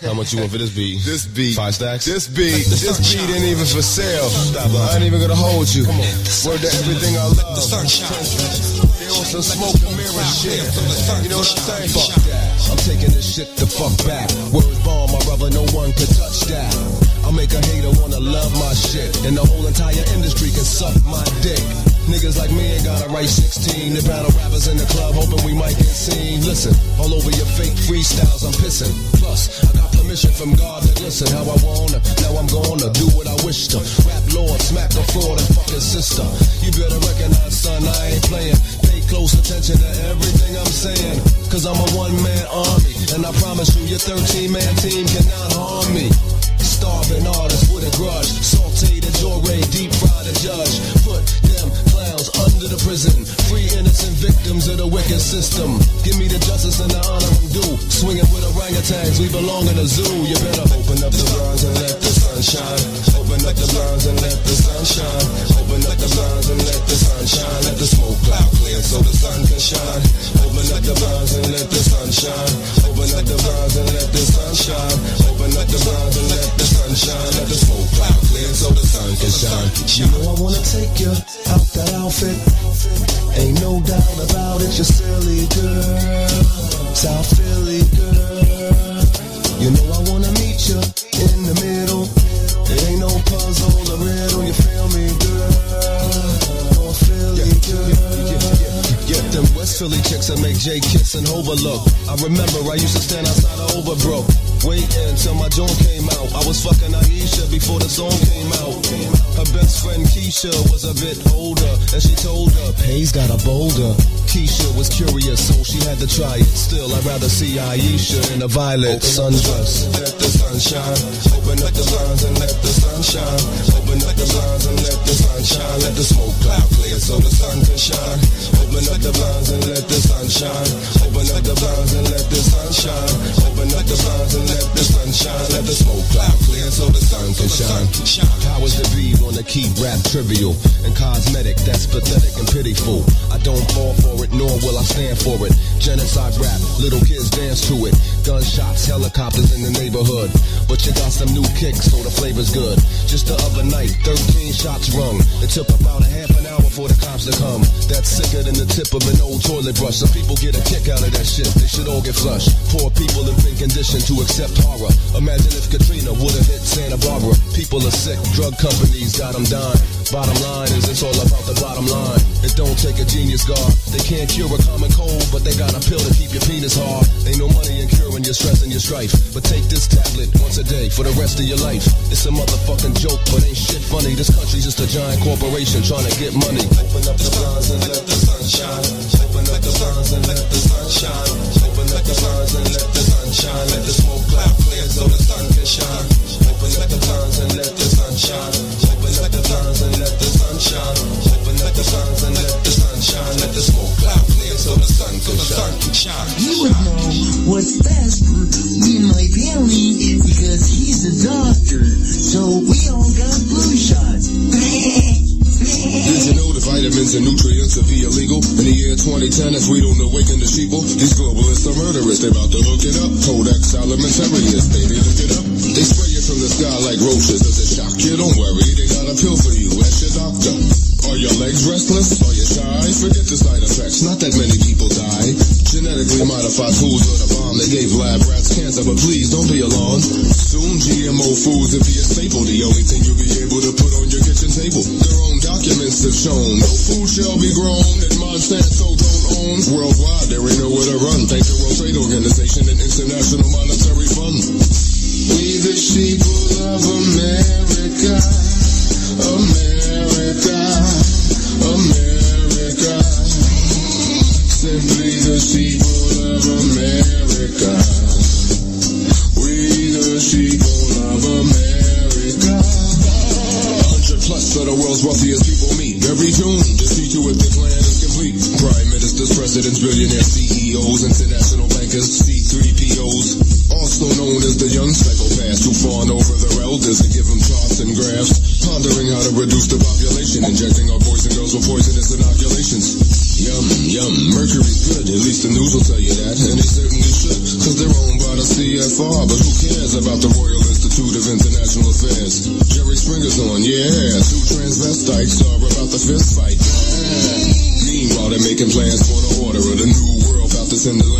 How much you want for this beat? This beat. Five stacks? This beat. This beat ain't even for sale. I ain't even gonna hold you. Word to everything I love. The sunshine. They on some smoke and mirror shit. You know what I'm saying? Fuck that. I'm taking this shit the fuck back. Words bomb, my brother, no one could touch that. I'll make a hater wanna love my shit. And the whole entire industry can suck my dick. Niggas like me ain't gotta write 16. The battle rappers in the club hoping we might get seen. Listen, all over your fake freestyles, I'm pissing. Plus, I got permission from God to listen how I wanna. Now I'm gonna do what I wish to. Rap Lord, smack a fraud and fuck his sister. You better recognize, son, I ain't playing. Pay close attention to everything I'm saying. Cause I'm a one man army. And I promise you, your 13 man team cannot harm me. Starving artists with a grudge. Saltated Jore, deep fried the prison. Free innocent victims of the wicked system. Give me the justice and the honor I'm due. Swinging with orangutans, we belong in a zoo. You better open up the blinds and let the sun shine. Open up the blinds and let the sun shine. Open up the blinds and let the sun shine. Let the smoke cloud clear so the sun can shine. Open up the blinds and let the sun shine. Open up the blinds and let the sun shine. Open up the blinds and let the sun shine. Let the smoke cloud clear so the sun can shine. You know I wanna take you out that outfit. Ain't no doubt about it, you're silly girl. South Philly girl. You know I wanna meet you in the middle. No puzzle or riddle, you feel me, girl? North Philly girl. Get them Philly chicks that make J kiss and overlook. I remember I used to stand outside of Overbrook, waiting till my joint came out. I was fucking Aisha before the song came out. Her best friend Keisha was a bit older, and she told her, Pay's got a boulder. Keisha was curious, so she had to try it. Still, I'd rather see Aisha in a violet sundress. Let the sunshine. Open up the blinds and let the sunshine. Open up the blinds and let the sun shine. Let the smoke cloud clear so the sun can shine. Open up the blinds and let the sun shine. Open up the blinds and let the sun shine. Open up the blinds and let the sun shine. Let the smoke cloud clear so the sun can shine. Powers that be wanna keep rap trivial and cosmetic. That's pathetic and pitiful. I don't fall for it, nor will I stand for it. Genocide rap, little kids dance to it. Gunshots, helicopters in the neighborhood. But you got some new kicks, so the flavor's good. Just the other night, 13 shots rung. It took about a half an hour for the cops to come. That's sicker than the tip of an old toilet brush. Some people get a kick out of that shit. They should all get flushed. Poor people have been conditioned to accept horror. Imagine if Katrina would have hit Santa Barbara. People are sick, drug companies got them dying. Bottom line is it's all about the bottom line. It don't take a genius guard. They can't cure a common cold, but they got a pill to keep your penis hard. Ain't no money in curing your stress and your strife. But take this tablet once a day for the rest of your life. It's a motherfucking joke, but ain't shit funny. This country's just a giant corporation trying to get money. Open up the blinds and let the sun shine. The and let the sun shine. Open up the and let the sun shine. Let the smoke clear so the sun can shine. Open up the and let the sun shine. Open up the and let the sun shine. Open up the and let the sun shine. Let the smoke clear so the sun can shine. You know what's best in my family because he's a doctor. So we all got flu shots. Did you know the vitamins and nutrients are be illegal in the year 2010 as we don't awaken the sheeple? These globalists are murderers, They're about to hook it up. Codex alimentarius, baby, look it up. They spray the sky like roaches. Does it shock you? Don't worry, they got a pill for you. Ask your doctor. Are your legs restless? Are you shy? Forget the side effects. Not that many people die. Genetically modified foods are the bomb. They gave lab rats cancer, but please don't be alarmed. Soon GMO foods will be a staple. The only thing you'll be able to put on your kitchen table. Their own documents have shown no food shall be grown that Monsanto don't own. Worldwide, there ain't nowhere to run. Thanks to World Trade Organization and International Monetary Fund. Presidents, billionaires, CEOs, international bankers, C3POs, the young psychopaths who fawn over their elders and give them plots and graphs. Pondering how to reduce the population, injecting our boys and girls with poisonous inoculations. Yum, yum, mercury's good, at least the news will tell you that, and they certainly should, cause they're owned by the CFR, but who cares about the Royal Institute of International Affairs? Jerry Springer's on, yeah, two transvestites are about the fist fight. Meanwhile, they're making plans for the order of the new world, about to send the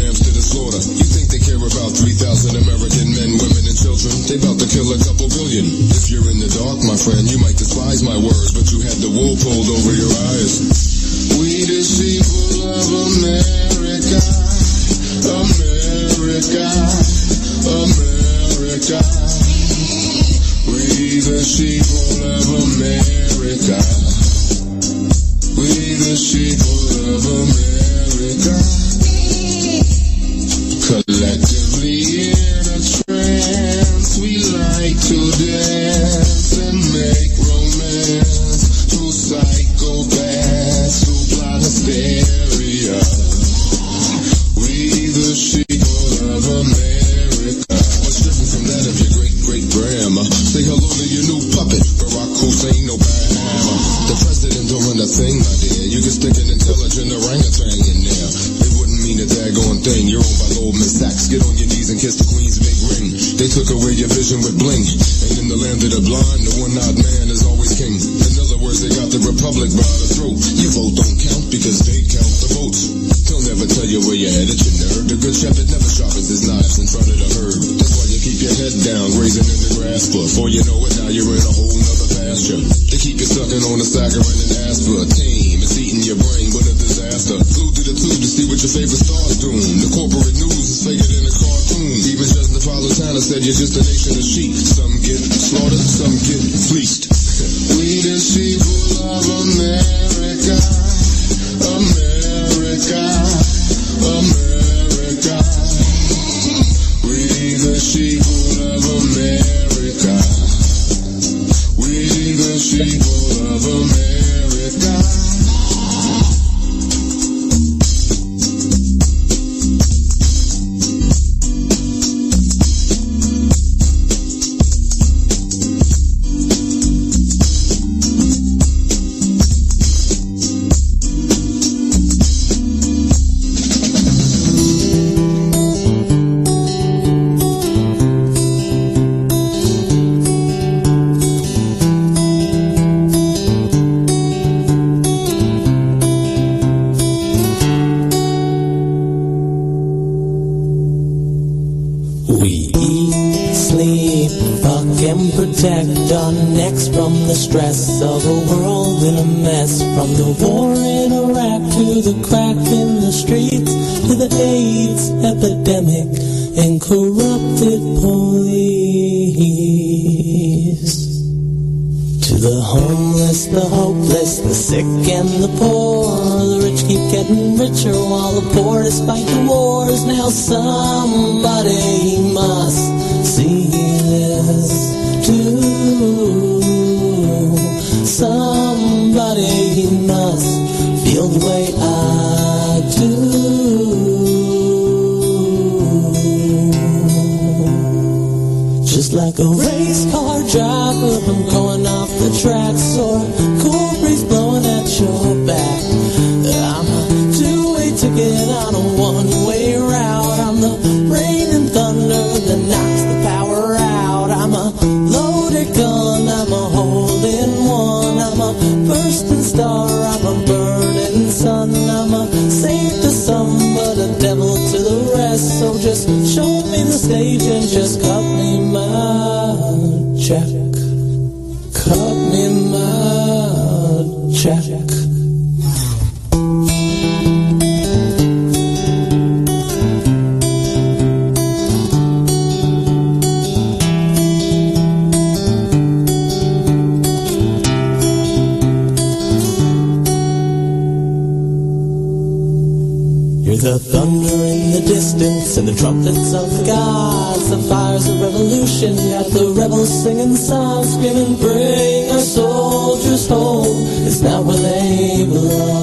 Jack, cut me my Jack. the thunder in the distance and the trumpets of Gaza fires of revolution at the Bible, singing songs, screaming, bring our soldiers home. It's not where they belong.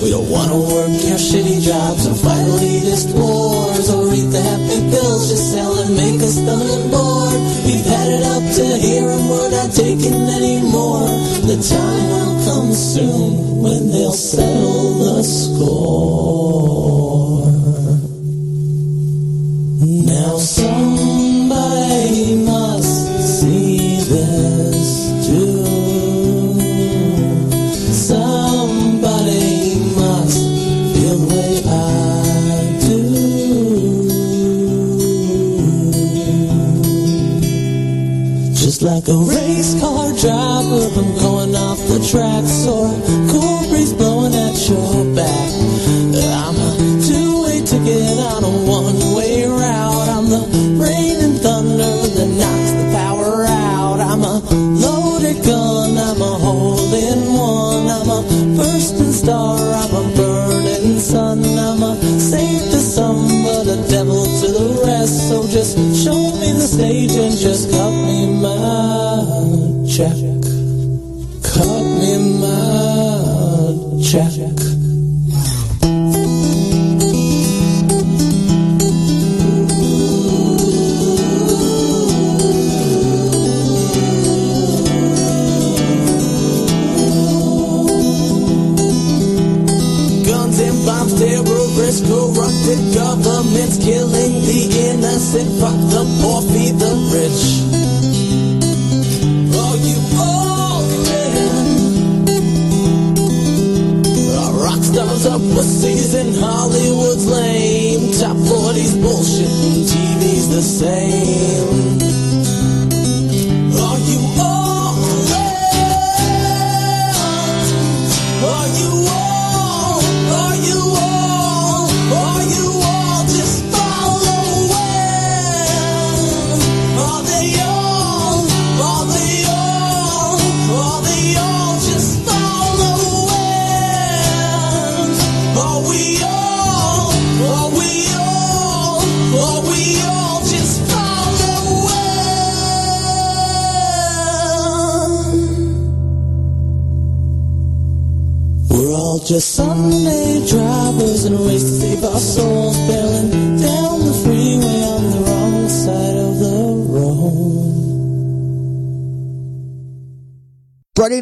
We don't want to work your shitty jobs or fight elitist wars or eat the happy pills just sell and make us dumb and bored. We've had it up to here and we're not taking anymore. The time will come soon when they'll say.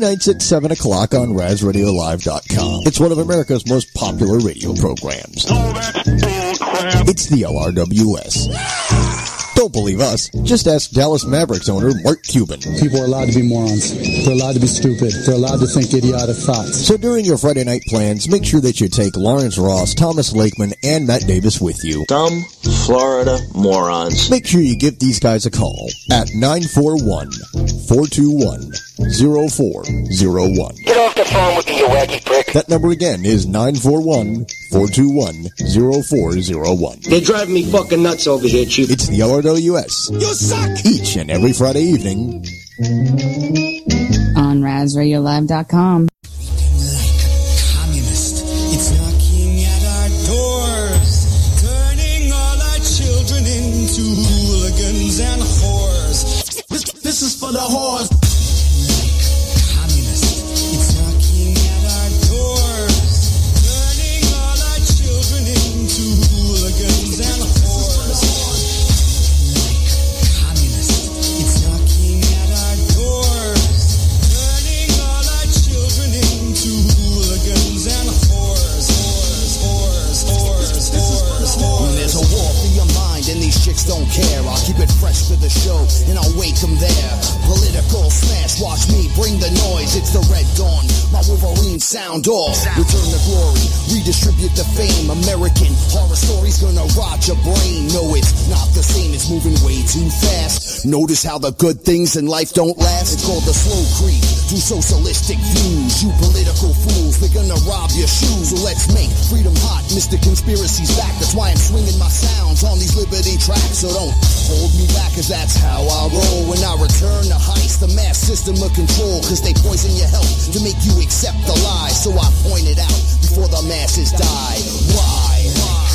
Friday nights at 7 o'clock on RazRadioLive.com. It's one of America's most popular radio programs. It's the LRWS. Don't believe us. Just ask Dallas Mavericks owner Mark Cuban. People are allowed to be morons. They're allowed to be stupid. They're allowed to think idiotic thoughts. So during your Friday night plans, make sure that you take Lawrence Ross, Thomas Lakeman, and Matt Davis with you. Dumb Florida morons. Make sure you give these guys a call at 941-421-0401. Get off the phone with me, you wacky prick. That number again is 941-421-0401. They're driving me fucking nuts over here, Chief. It's the LRWS. You suck! Each and every Friday evening. on RazRadioLive.com. communist. It's knocking at our sound off. Return the glory, redistribute the fame. American horror stories gonna rot your brain. No, it's not the same, it's moving way too fast. Notice how the good things in life don't last. It's called the slow creep through socialistic views. You political fools, they're gonna rob your shoes. So let's make freedom hot. Mr. Conspiracy's back. That's why I'm swinging my sounds on these liberty tracks. So don't hold me back, cause that's how I roll. When I return to heist, the mass system of control. Cause they poison your health to make you accept the lies. So I point it out before the masses die. Why? It's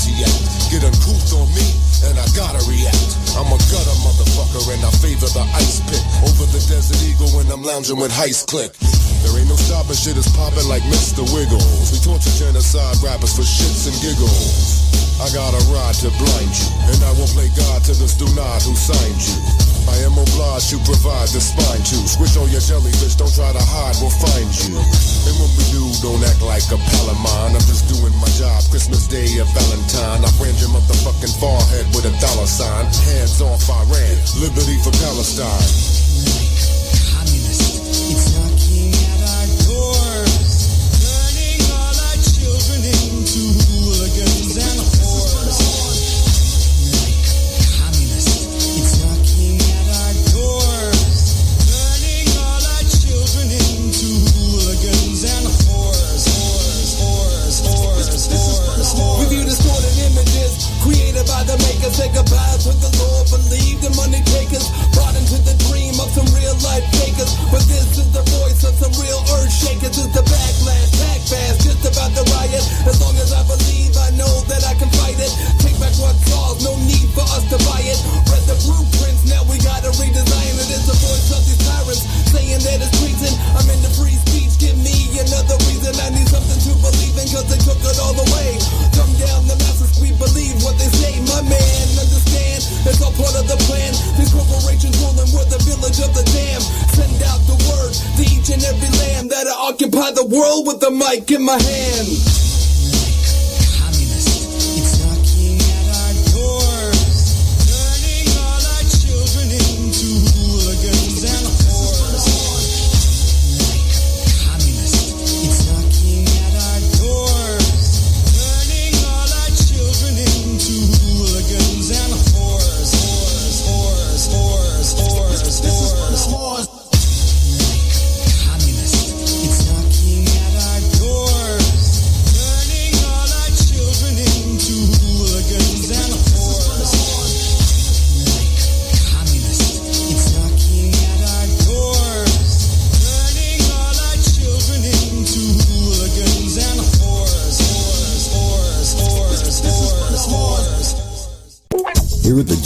pussy out. Get uncouth on me, and I gotta react. I'm a gutter motherfucker, and I favor the ice pit. Over the Desert Eagle when I'm lounging with Heist Click. There ain't no stopping, shit is popping like Mr. Wiggles. We torture genocide rappers for shits and giggles. I got a ride to blind you, and I will play God to this do not who signed you. I am obliged to provide the spine to Squish on your jellyfish, don't try to hide, we'll find you. And when we do, don't act like a pal of mine. I'm just doing my job, Christmas Day or Valentine. I brand your motherfucking forehead with a dollar sign. Hands off Iran, liberty for Palestine. Earth shakers. The backlash, pack fast, just about the riot. As long as I believe, I know that I can fight it. Take back what's ours, no need for us to buy it. Read the blueprints, now we gotta redesign it. It's the voice of these tyrants saying that it's treason. I'm in the free speech, give me another reason. I need something to believe in, cause they took it all away. Come down, the masses, we believe what they say, my man. Understand, it's all part of the the world with the mic in my hand.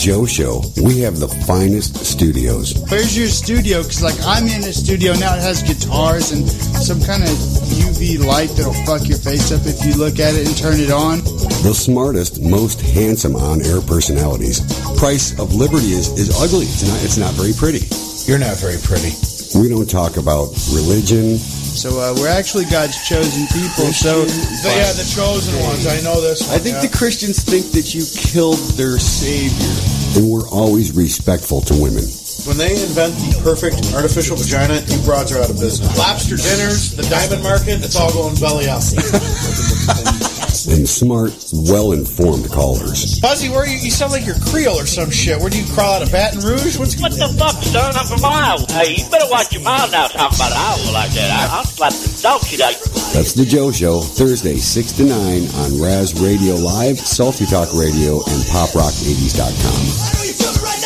Joe Show, we have the finest studios. Where's your studio? Because like I'm in a studio now. It has guitars and some kind of UV light that'll fuck your face up if you look at it and turn it on. The smartest, most handsome on-air personalities. Price of Liberty is, is ugly. It's not. It's not very pretty. You're not very pretty. We don't talk about religion. So uh, we're actually God's chosen people. So yeah, the chosen ones. I know this. One, I think yeah. the Christians think that you killed their savior, and we're always respectful to women. When they invent the perfect artificial vagina, you broads are out of business. Lobster dinners, the diamond market, it's all going belly up. And smart, well-informed callers. Fuzzy, where you, you sound like you're Creole or some shit. Where do you crawl out of Baton Rouge? What's What the fuck, son? I'm from Iowa. Hey, you better watch your mouth now talking about Iowa like that. I, I'll slap the dog shit out your That's the Joe Show, Thursday, 6 to 9 on Raz Radio Live, Salty Talk Radio, and PopRock80s.com.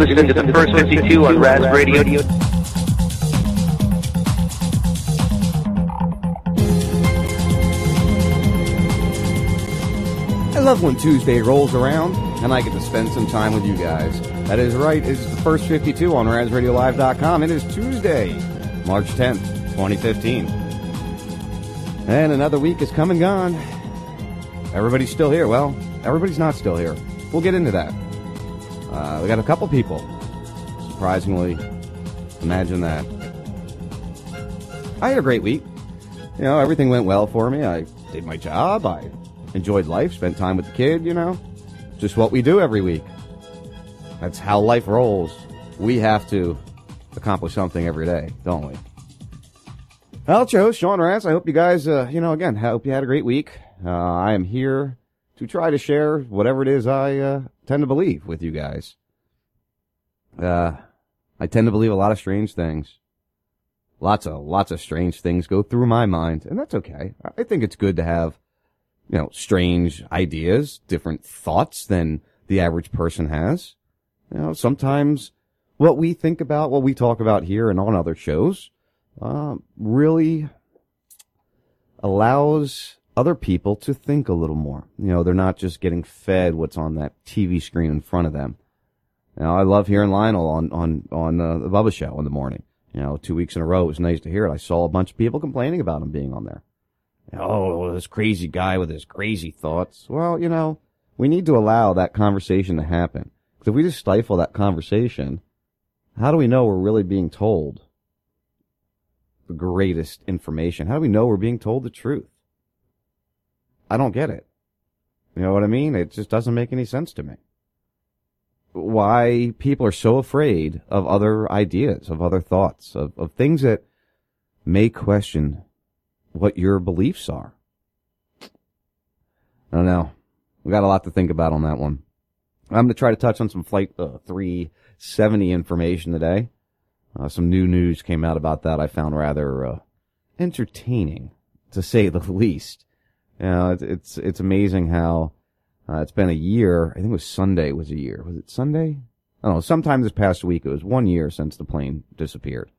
listening to the First 52 on Raz Radio. I love when Tuesday rolls around and I get to spend some time with you guys. That is right. It's the first 52 on RazRadioLive.com. It is Tuesday, March 10th, 2015. And another week is come and gone. Everybody's still here. Well, everybody's not still here. We'll get into that. Uh, we got a couple people. Surprisingly, imagine that. I had a great week. You know, everything went well for me. I did my job. I enjoyed life, spent time with the kid, you know. Just what we do every week. That's how life rolls. We have to accomplish something every day, don't we? Well, it's your host, Sean Ras. I hope you guys, uh, you know, again, I hope you had a great week. Uh, I am here to try to share whatever it is I uh, tend to believe with you guys. Uh, I tend to believe a lot of strange things. Lots of lots of strange things go through my mind, and that's okay. I think it's good to have, you know, strange ideas, different thoughts than the average person has. You know, sometimes what we think about, what we talk about here and on other shows, uh, really allows other people to think a little more. You know, they're not just getting fed what's on that TV screen in front of them. Now, I love hearing Lionel on, on, on uh, the Bubba Show in the morning. You know, two weeks in a row, it was nice to hear it. I saw a bunch of people complaining about him being on there. Oh, this crazy guy with his crazy thoughts. Well, you know, we need to allow that conversation to happen. Because if we just stifle that conversation, how do we know we're really being told the greatest information? How do we know we're being told the truth? I don't get it. You know what I mean? It just doesn't make any sense to me. Why people are so afraid of other ideas, of other thoughts, of, of things that may question what your beliefs are. I don't know. We got a lot to think about on that one. I'm going to try to touch on some Flight uh, 370 information today. Uh, some new news came out about that I found rather uh, entertaining, to say the least. You know, it's, it's, it's amazing how uh, it's been a year. I think it was Sunday was a year. Was it Sunday? I don't know. Sometime this past week, it was one year since the plane disappeared.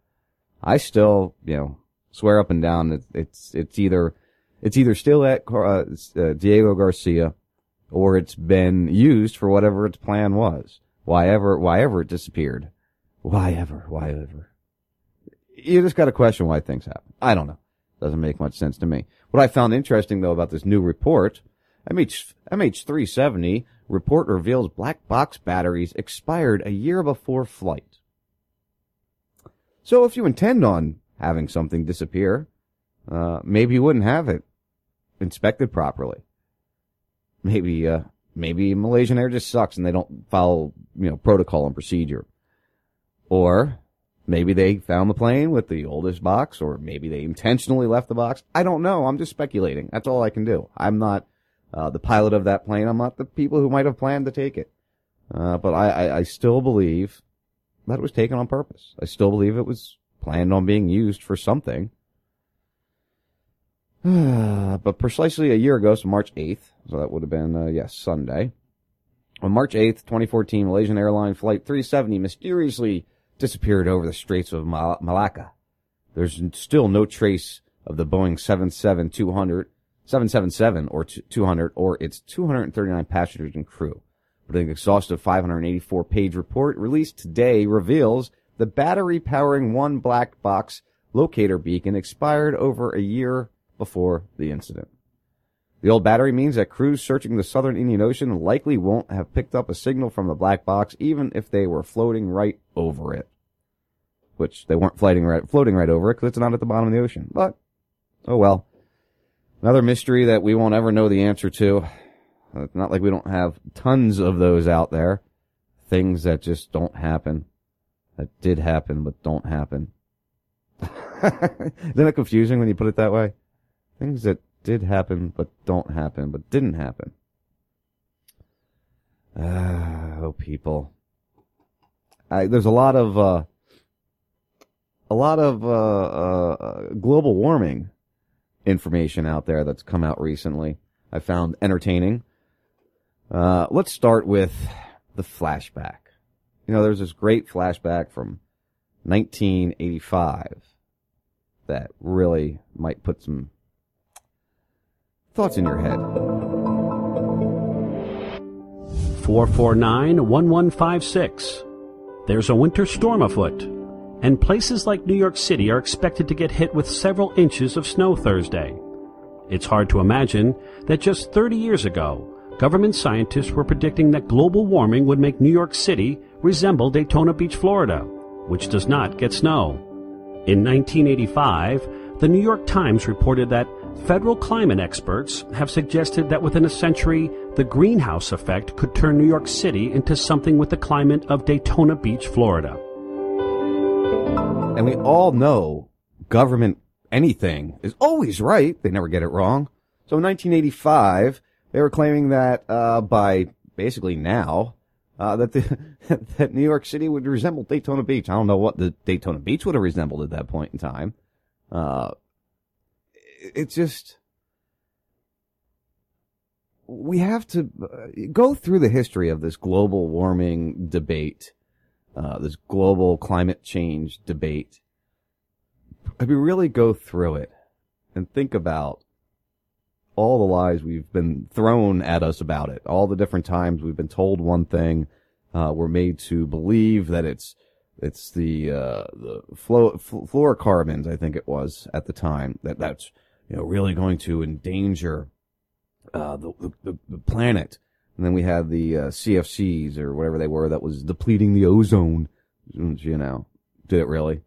I still, you know, swear up and down that it's, it's either, it's either still at uh, uh, Diego Garcia or it's been used for whatever its plan was. Why ever, why ever it disappeared. Why ever, why ever. You just got to question why things happen. I don't know. Doesn't make much sense to me. What I found interesting though about this new report, MH, MH370 report reveals black box batteries expired a year before flight. So if you intend on having something disappear, uh, maybe you wouldn't have it inspected properly. Maybe, uh, maybe Malaysian Air just sucks and they don't follow, you know, protocol and procedure. Or maybe they found the plane with the oldest box, or maybe they intentionally left the box. I don't know. I'm just speculating. That's all I can do. I'm not uh, the pilot of that plane. I'm not the people who might have planned to take it. Uh, but I, I, I still believe that it was taken on purpose. I still believe it was planned on being used for something. but precisely a year ago, so March 8th, so that would have been, uh, yes, Sunday. On March 8th, 2014, Malaysian airline flight 370 mysteriously disappeared over the Straits of Mal- Malacca. There's still no trace of the Boeing 77200, 777 or 200 or its 239 passengers and crew. But an exhaustive 584 page report released today reveals the battery powering one black box locator beacon expired over a year before the incident. The old battery means that crews searching the southern Indian Ocean likely won't have picked up a signal from the black box even if they were floating right over it. Which they weren't floating right, floating right over it because it's not at the bottom of the ocean. But, oh well. Another mystery that we won't ever know the answer to. It's not like we don't have tons of those out there. Things that just don't happen. That did happen but don't happen. Isn't it confusing when you put it that way? Things that did happen but don't happen but didn't happen. Ah, oh, people. I, there's a lot of uh, a lot of uh, uh, global warming information out there that's come out recently. I found entertaining. Uh, let's start with the flashback. You know, there's this great flashback from 1985 that really might put some thoughts in your head. 449 1156. There's a winter storm afoot, and places like New York City are expected to get hit with several inches of snow Thursday. It's hard to imagine that just 30 years ago, government scientists were predicting that global warming would make New York City resemble Daytona Beach, Florida, which does not get snow. In 1985, the New York Times reported that federal climate experts have suggested that within a century, the greenhouse effect could turn New York City into something with the climate of Daytona Beach, Florida. And we all know government anything is always right. They never get it wrong. So in 1985, they were claiming that uh, by basically now, uh, that the that New York City would resemble Daytona Beach. I don't know what the Daytona Beach would have resembled at that point in time. Uh, it's just we have to uh, go through the history of this global warming debate, uh, this global climate change debate. If we really go through it and think about all the lies we've been thrown at us about it, all the different times we've been told one thing, uh, we're made to believe that it's it's the uh, the fluorocarbons, I think it was at the time that that's you know really going to endanger uh, the, the, the planet. And then we had the uh, CFCs or whatever they were that was depleting the ozone. You know, did it really?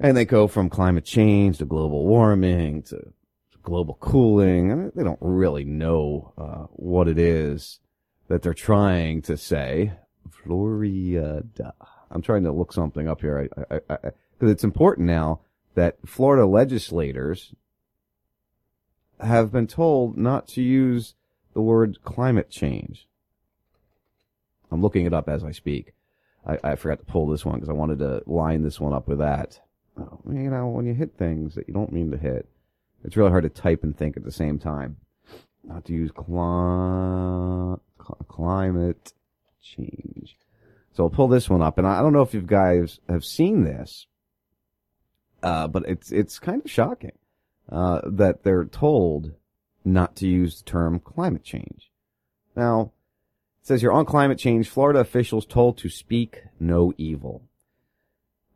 And they go from climate change to global warming to global cooling. and they don't really know uh, what it is that they're trying to say. Florida. I'm trying to look something up here. I, I, I, because it's important now that Florida legislators have been told not to use the word climate change. I'm looking it up as I speak. I, I forgot to pull this one because I wanted to line this one up with that. Oh, you know, when you hit things that you don't mean to hit, it's really hard to type and think at the same time. Not to use cl- climate change. So I'll pull this one up, and I don't know if you guys have seen this, uh, but it's it's kind of shocking uh, that they're told not to use the term climate change. Now, it says here on climate change, Florida officials told to speak no evil.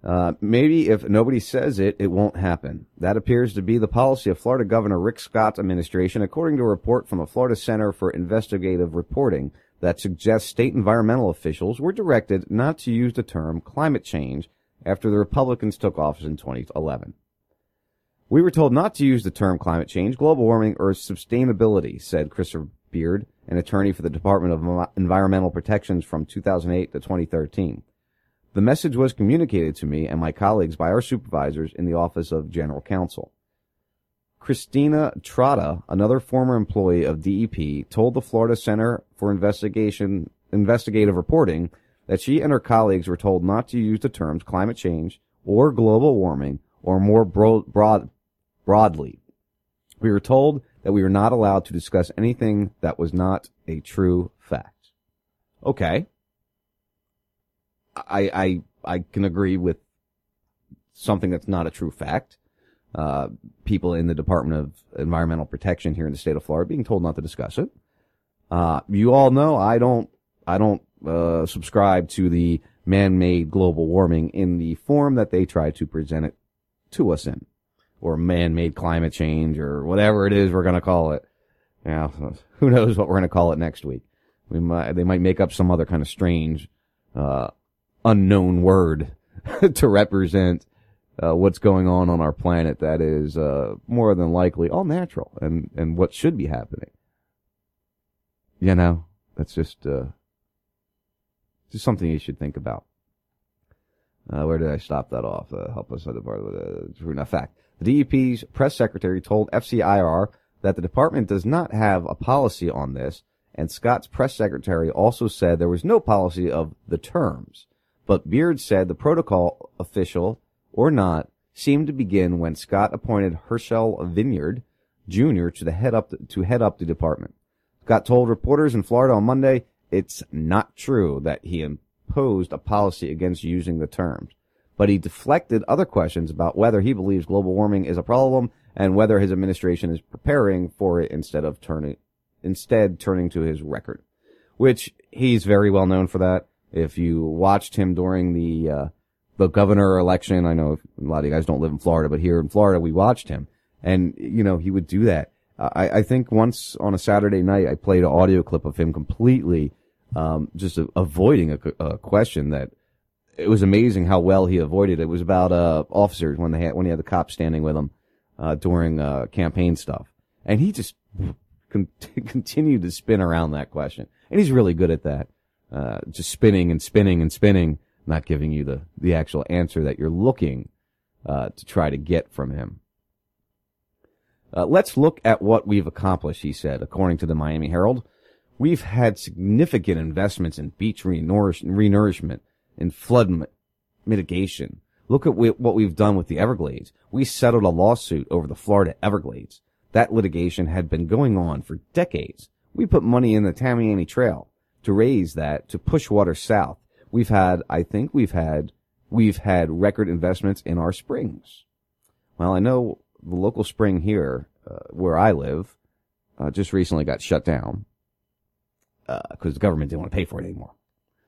Uh, maybe if nobody says it, it won't happen. That appears to be the policy of Florida Governor Rick Scott's administration, according to a report from the Florida Center for Investigative Reporting that suggests state environmental officials were directed not to use the term climate change after the Republicans took office in 2011. We were told not to use the term climate change, global warming, or sustainability, said Christopher Beard, an attorney for the Department of Environmental Protections from 2008 to 2013. The message was communicated to me and my colleagues by our supervisors in the Office of General Counsel. Christina Trotta, another former employee of DEP, told the Florida Center for Investigation Investigative Reporting that she and her colleagues were told not to use the terms climate change or global warming or more bro- broad, broadly. We were told that we were not allowed to discuss anything that was not a true fact. Okay. I, I, I can agree with something that's not a true fact. Uh, people in the Department of Environmental Protection here in the state of Florida being told not to discuss it. Uh, you all know I don't, I don't, uh, subscribe to the man-made global warming in the form that they try to present it to us in, or man-made climate change, or whatever it is we're going to call it. Yeah, who knows what we're going to call it next week? We might, they might make up some other kind of strange, uh, unknown word to represent uh, what's going on on our planet that is uh, more than likely all natural and and what should be happening. You know, that's just uh, just something you should think about. Uh, where did I stop that off? Uh, help us other part of the true enough fact. The DEP's press secretary told FCIR that the department does not have a policy on this, and Scott's press secretary also said there was no policy of the terms. But Beard said the protocol official or not seemed to begin when Scott appointed Herschel Vinyard Jr. to the head up the, to head up the department. Scott told reporters in Florida on Monday it's not true that he imposed a policy against using the terms, but he deflected other questions about whether he believes global warming is a problem and whether his administration is preparing for it instead of turning instead turning to his record, which he's very well known for that. If you watched him during the uh, the governor election, I know a lot of you guys don't live in Florida, but here in Florida, we watched him, and you know he would do that. I, I think once on a Saturday night, I played an audio clip of him completely um, just a, avoiding a, a, question that it was amazing how well he avoided. It was about uh, officers when they had when he had the cops standing with him uh, during uh, campaign stuff, and he just con- continued to spin around that question, and he's really good at that uh, just spinning and spinning and spinning, not giving you the, the actual answer that you're looking uh, to try to get from him. Uh, let's look at what we've accomplished, he said, according to the Miami Herald. We've had significant investments in beach renourish- renourishment and flood mitigation. Look at what we've done with the Everglades. We settled a lawsuit over the Florida Everglades. That litigation had been going on for decades. We put money in the Tamiami Trail to raise that to push water south. We've had, I think we've had, we've had record investments in our springs. Well, I know the local spring here, uh, where I live, uh, just recently got shut down, because uh, the government didn't want to pay for it anymore.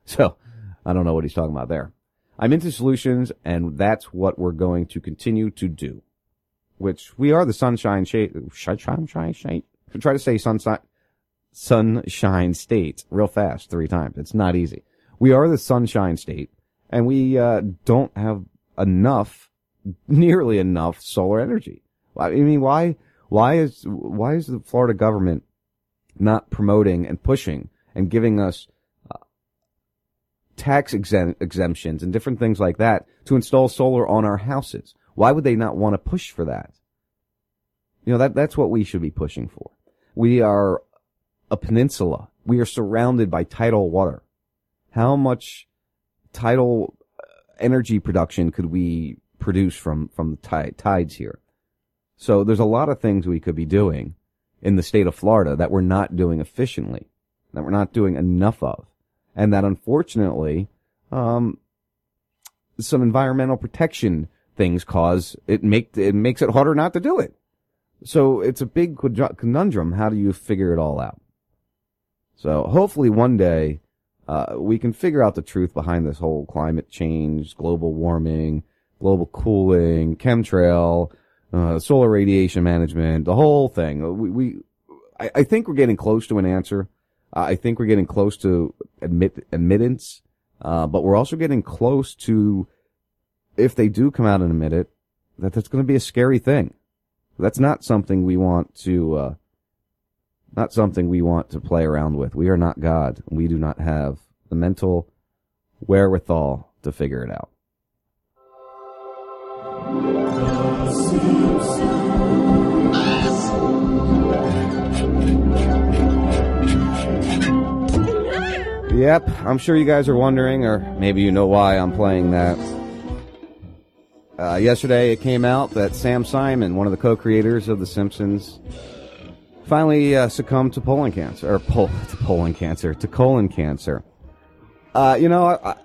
So, I don't know what he's talking about there. I'm into solutions, and that's what we're going to continue to do. Which we are the sunshine shade, sunshine, shine, shade. Try to say sunshine, sunshine state real fast three times. It's not easy. We are the sunshine state and we uh, don't have enough, nearly enough solar energy. I mean, why, why is, why is the Florida government not promoting and pushing and giving us uh, tax exemptions and different things like that to install solar on our houses? Why would they not want to push for that? You know, that, that's what we should be pushing for. We are a peninsula. We are surrounded by tidal water. How much tidal uh, energy production could we produce from, from the tide, tides here? So there's a lot of things we could be doing in the state of Florida that we're not doing efficiently, that we're not doing enough of. And that unfortunately, um, some environmental protection things cause it make, it makes it harder not to do it. So it's a big conundrum. How do you figure it all out? So hopefully one day, uh, we can figure out the truth behind this whole climate change, global warming, global cooling, chemtrail, uh, solar radiation management, the whole thing. We, we I, I think we're getting close to an answer. I think we're getting close to admit admittance, uh, but we're also getting close to if they do come out and admit it, that that's going to be a scary thing. That's not something we want to, uh, not something we want to play around with. We are not God. We do not have the mental wherewithal to figure it out. Yep, I'm sure you guys are wondering, or maybe you know why I'm playing that. Uh, yesterday it came out that Sam Simon, one of the co-creators of The Simpsons, finally uh, succumbed to colon cancer, or pol- to colon cancer, to colon cancer. Uh, you know, I,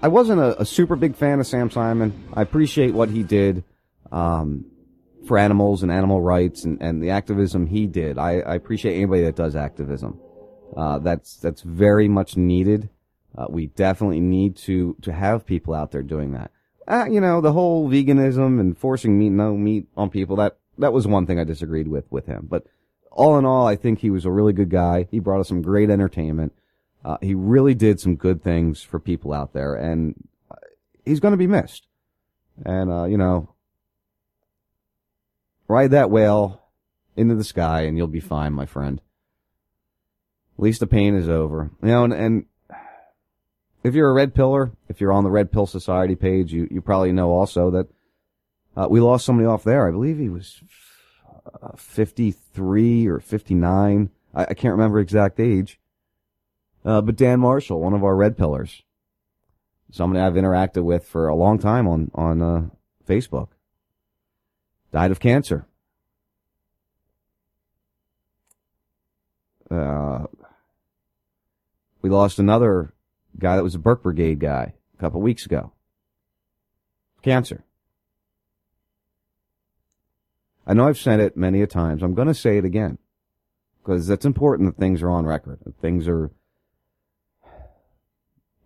I wasn't a, a, super big fan of Sam Simon. I appreciate what he did um, for animals and animal rights and, and the activism he did. I, I appreciate anybody that does activism. Uh, that's that's very much needed. Uh, we definitely need to to have people out there doing that. Uh, you know, the whole veganism and forcing meat, no meat on people. That that was one thing I disagreed with with him. But all in all, I think he was a really good guy. He brought us some great entertainment. Uh, he really did some good things for people out there, and uh, he's going to be missed. And uh, you know, ride that whale into the sky, and you'll be fine, my friend. At least the pain is over. You know, and, and if you're a red pillar, if you're on the Red Pill Society page, you, you probably know also that uh, we lost somebody off there. I believe he was uh, 53 or 59. I, I, can't remember exact age. Uh, but Dan Marshall, one of our red pillars, someone I've interacted with for a long time on on uh, Facebook, died of cancer. Uh, we lost another guy that was a Burke Brigade guy a couple weeks ago. Cancer. I know I've said it many a times. I'm going to say it again because that's important that things are on record. That things are,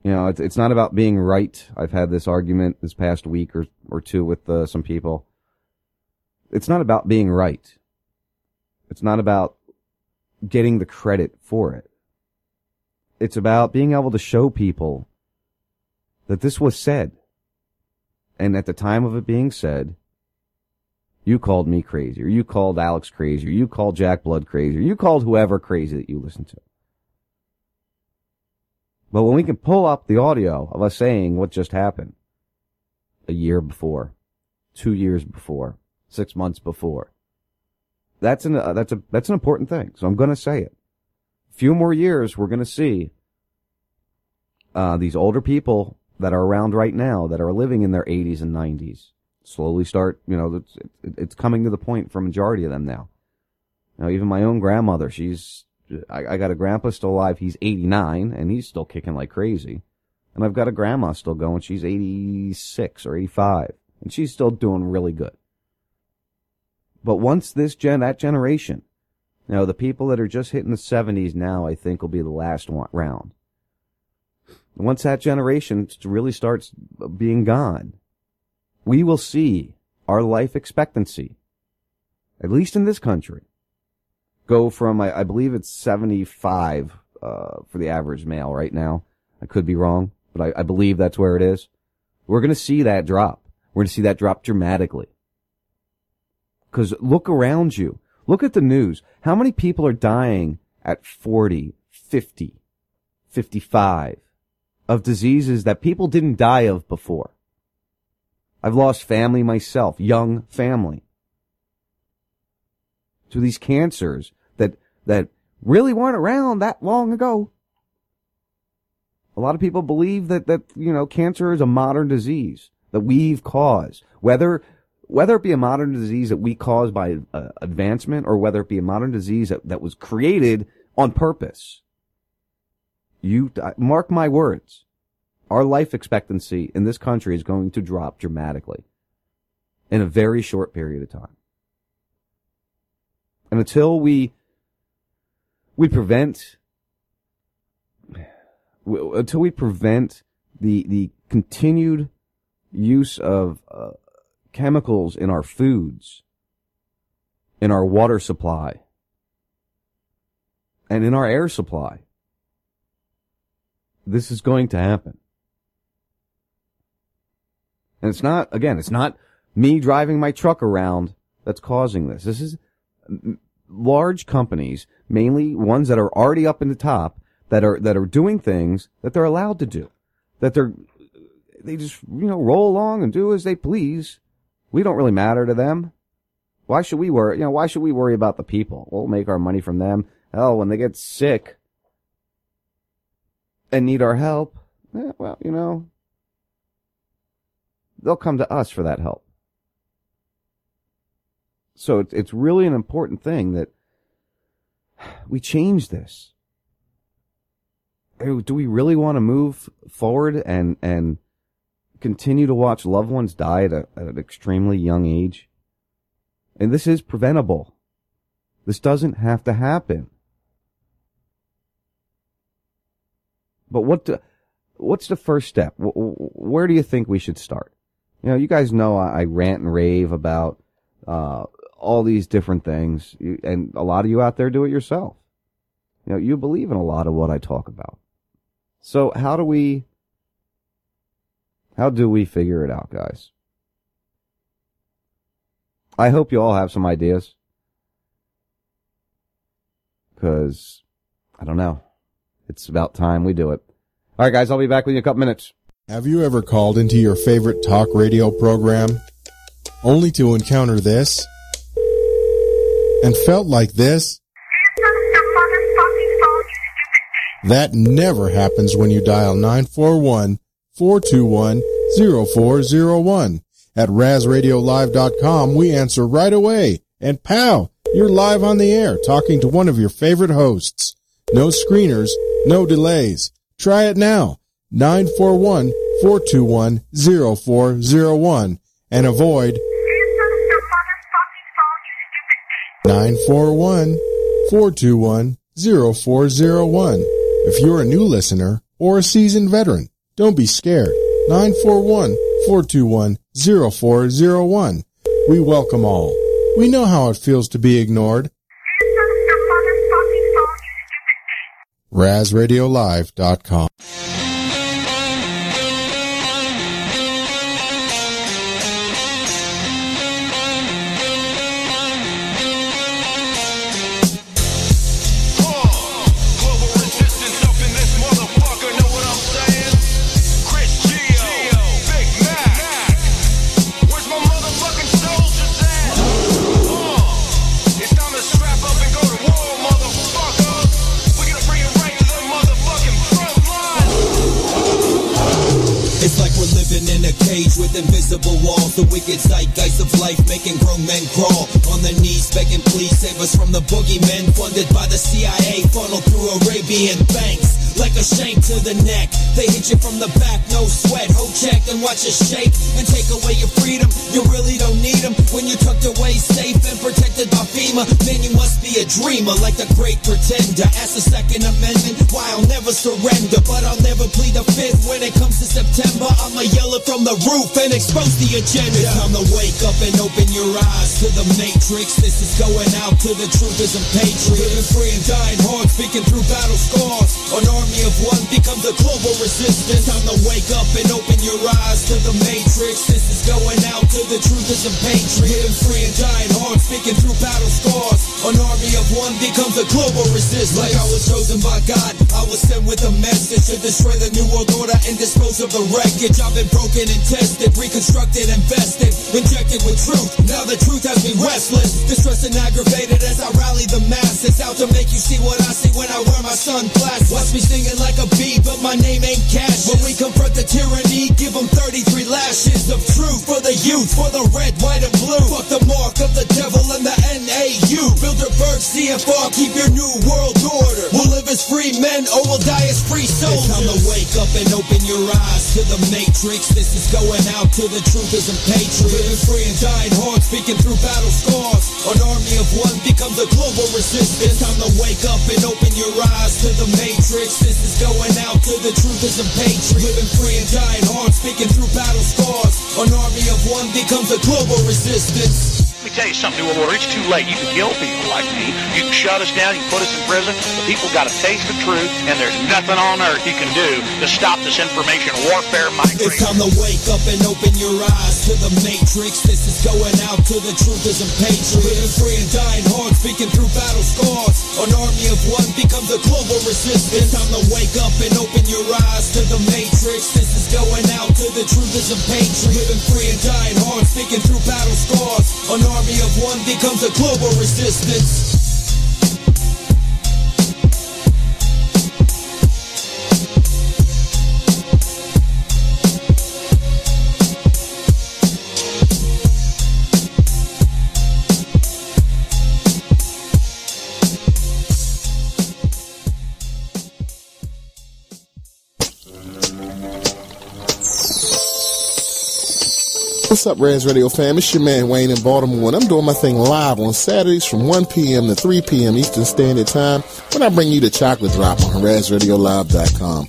you know, it's, it's not about being right. I've had this argument this past week or, or two with uh, some people. It's not about being right. It's not about getting the credit for it. It's about being able to show people that this was said. And at the time of it being said, you called me crazy, or you called Alex crazy, or you called Jack Blood crazy, or you called whoever crazy that you listened to. But when we can pull up the audio of us saying what just happened a year before, two years before, six months before, that's an, uh, that's a, that's an important thing. So I'm going to say it few more years, we're going to see uh, these older people that are around right now that are living in their 80s and 90s slowly start, you know, it's, it's coming to the point for a majority of them now. Now, even my own grandmother, she's, I, I got a grandpa still alive. He's 89 and he's still kicking like crazy. And I've got a grandma still going. She's 86 or 85 and she's still doing really good. But once this gen, that generation now, the people that are just hitting the 70s now, I think, will be the last one, round. Once that generation really starts being gone, we will see our life expectancy, at least in this country, go from, I, I believe it's 75 uh, for the average male right now. I could be wrong, but I, I believe that's where it is. We're going to see that drop. We're going to see that drop dramatically. Because look around you. Look at the news. How many people are dying at 40, 50, 55 of diseases that people didn't die of before? I've lost family myself, young family, to these cancers that, that really weren't around that long ago. A lot of people believe that, that, you know, cancer is a modern disease that we've caused. Whether whether it be a modern disease that we caused by uh, advancement or whether it be a modern disease that, that was created on purpose. You, mark my words, our life expectancy in this country is going to drop dramatically in a very short period of time. And until we, we prevent until we prevent the the continued use of uh, chemicals in our foods, in our water supply, and in our air supply, this is going to happen. And it's not, again, it's not me driving my truck around that's causing this. This is large companies, mainly ones that are already up in the top, that are, that are doing things that they're allowed to do. That they're, they just, you know, roll along and do as they please. We don't really matter to them. Why should we worry? You know, why should we worry about the people? We'll make our money from them. Hell, when they get sick and need our help, eh, well, you know, they'll come to us for that help. So it's, it's really an important thing that we change this. Do we really want to move forward and, and continue to watch loved ones die at, a, at an extremely young age? And this is preventable. This doesn't have to happen. But what, do, what's the first step? Where do you think we should start? You know, you guys know I, rant and rave about, uh, all these different things, and a lot of you out there do it yourself. You know, you believe in a lot of what I talk about. So how do we, how do we figure it out, guys? I hope you all have some ideas. Cause, I don't know. It's about time we do it. Alright guys, I'll be back with you in a couple minutes. Have you ever called into your favorite talk radio program only to encounter this and felt like this? That never happens when you dial 941 421 0401. At RazRadioLive.com, we answer right away. And pow, you're live on the air talking to one of your favorite hosts. No screeners, no delays. Try it now. 941 421 0401 and avoid 941 421 0401. If you're a new listener or a seasoned veteran, don't be scared. 941 421 0401. We welcome all. We know how it feels to be ignored. RazRadioLive.com. The wicked zeitgeist of life making grown men crawl on their knees, begging, please save us from the boogeymen funded by the CIA, funneled through Arabian banks. Like a shank to the neck, they hit you from the back, no sweat. Hold check and watch us shake and take away your freedom. You really don't need them when you're tucked away, safe and protected by FEMA. Man, you must be a dreamer, like the great pretender. Ask the Second Amendment, why I'll never surrender, but I'll never plead the fifth when it comes to September. I'ma yell it from the roof and expose the agenda. It's time to wake up and open your eyes to the matrix. This is going out to the truthers and patriots. Living free and dying hard, speaking through battle scars. An army of one becomes a global resistance. Time to wake up and open your eyes to the matrix. This is going out to the truthers and patriots. Living free and dying hard, speaking through battle scars. An army of one becomes a global resistance. Like I was chosen by God, I was sent with a message to destroy the new world order and dispose of the wreckage. I've been broken and tested, reconstructed, invested, injected with truth. Now the truth has me restless, distressed and aggravated as I rally the masses out to make you see what I see when I wear my sunglasses. Watch me singing like a bee, but my name ain't cash. When we confront the tyranny, give them 33 lashes of truth for the youth, for the red, white, and blue. Fuck the mark of the devil and the NAU. Bilderberg, CFR, keep your new world order. We'll live as free men or we'll die as free souls. It's time to wake up and open your eyes to the matrix. This is going out to the truthers and patriots. Living free and dying hard, speaking through battle scars. An army of one becomes a global resistance. It's Time to wake up and open your eyes to the matrix. This is going out to the truthers and patriots. Living free and dying hard, speaking through battle scars. An army of one becomes a global resistance. Tell you something, New It's too late. You can kill people like me. You can shut us down. You can put us in prison. The people got to taste the truth, and there's nothing on earth you can do to stop this information warfare migration. It's time to wake up and open your eyes to the matrix. This is going out to the truthers and patriots. Living free and dying hard, speaking through battle scars. An army of one becomes a global resistance. It's time to wake up and open your eyes to the matrix. This is going out to the truthers and patriots. Living free and dying hard, speaking through battle scars. An army of one becomes a global resistance. What's up, Raz Radio fam? It's your man Wayne in Baltimore, and I'm doing my thing live on Saturdays from 1 p.m. to 3 p.m. Eastern Standard Time when I bring you the chocolate drop on RazRadioLive.com.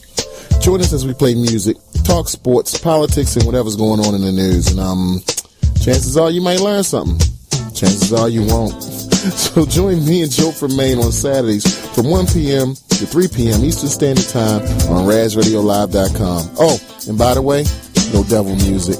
Join us as we play music, talk sports, politics, and whatever's going on in the news. And um, chances are you might learn something. Chances are you won't. So join me and Joe from Maine on Saturdays from 1 p.m. to 3 p.m. Eastern Standard Time on RazRadioLive.com. Oh, and by the way, no devil music.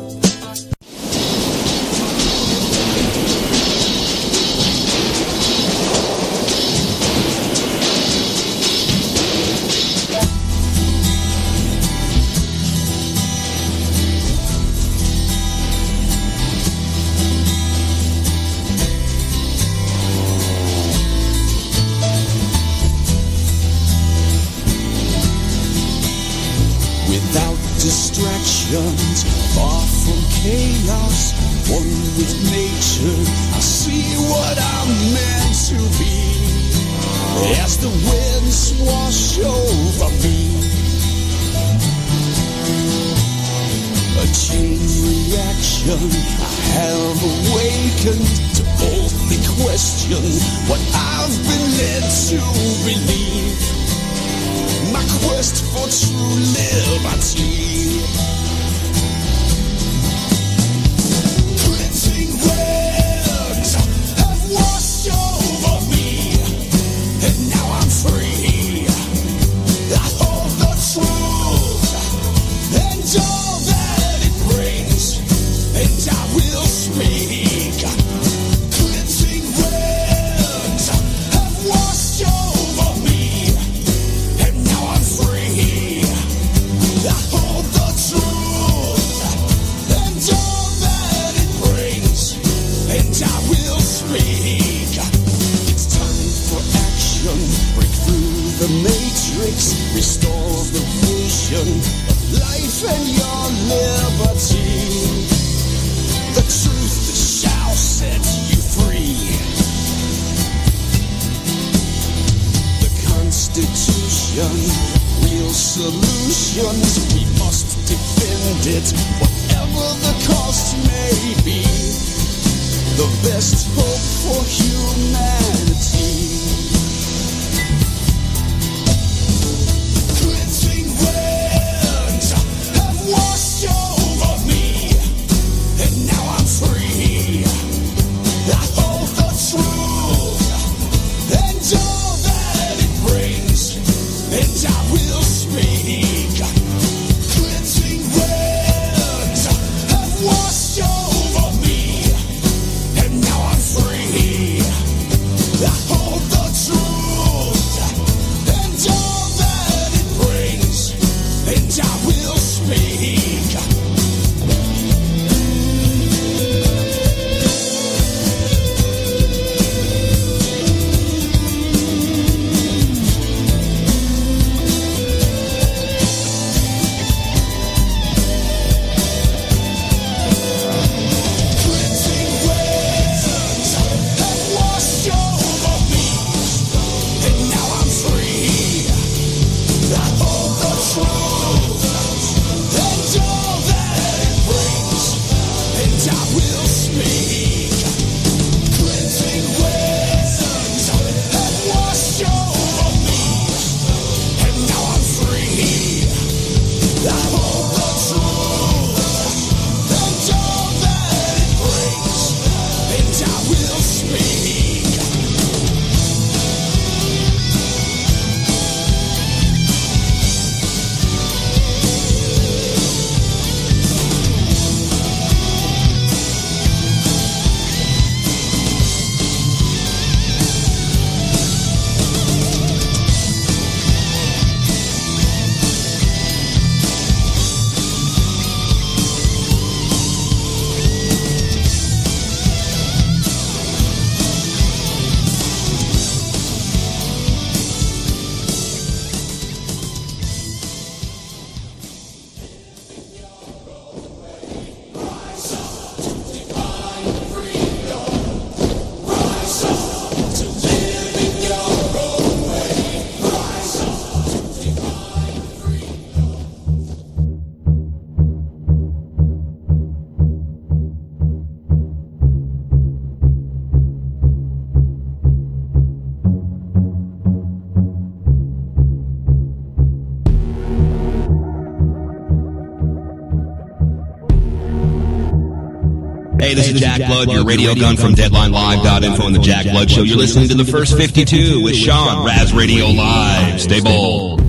Is Jack Blood, your radio gun from DeadlineLive.info and the Jack Blood Show. You're listening to the first 52 with Sean, Raz Radio Live. Stay bold.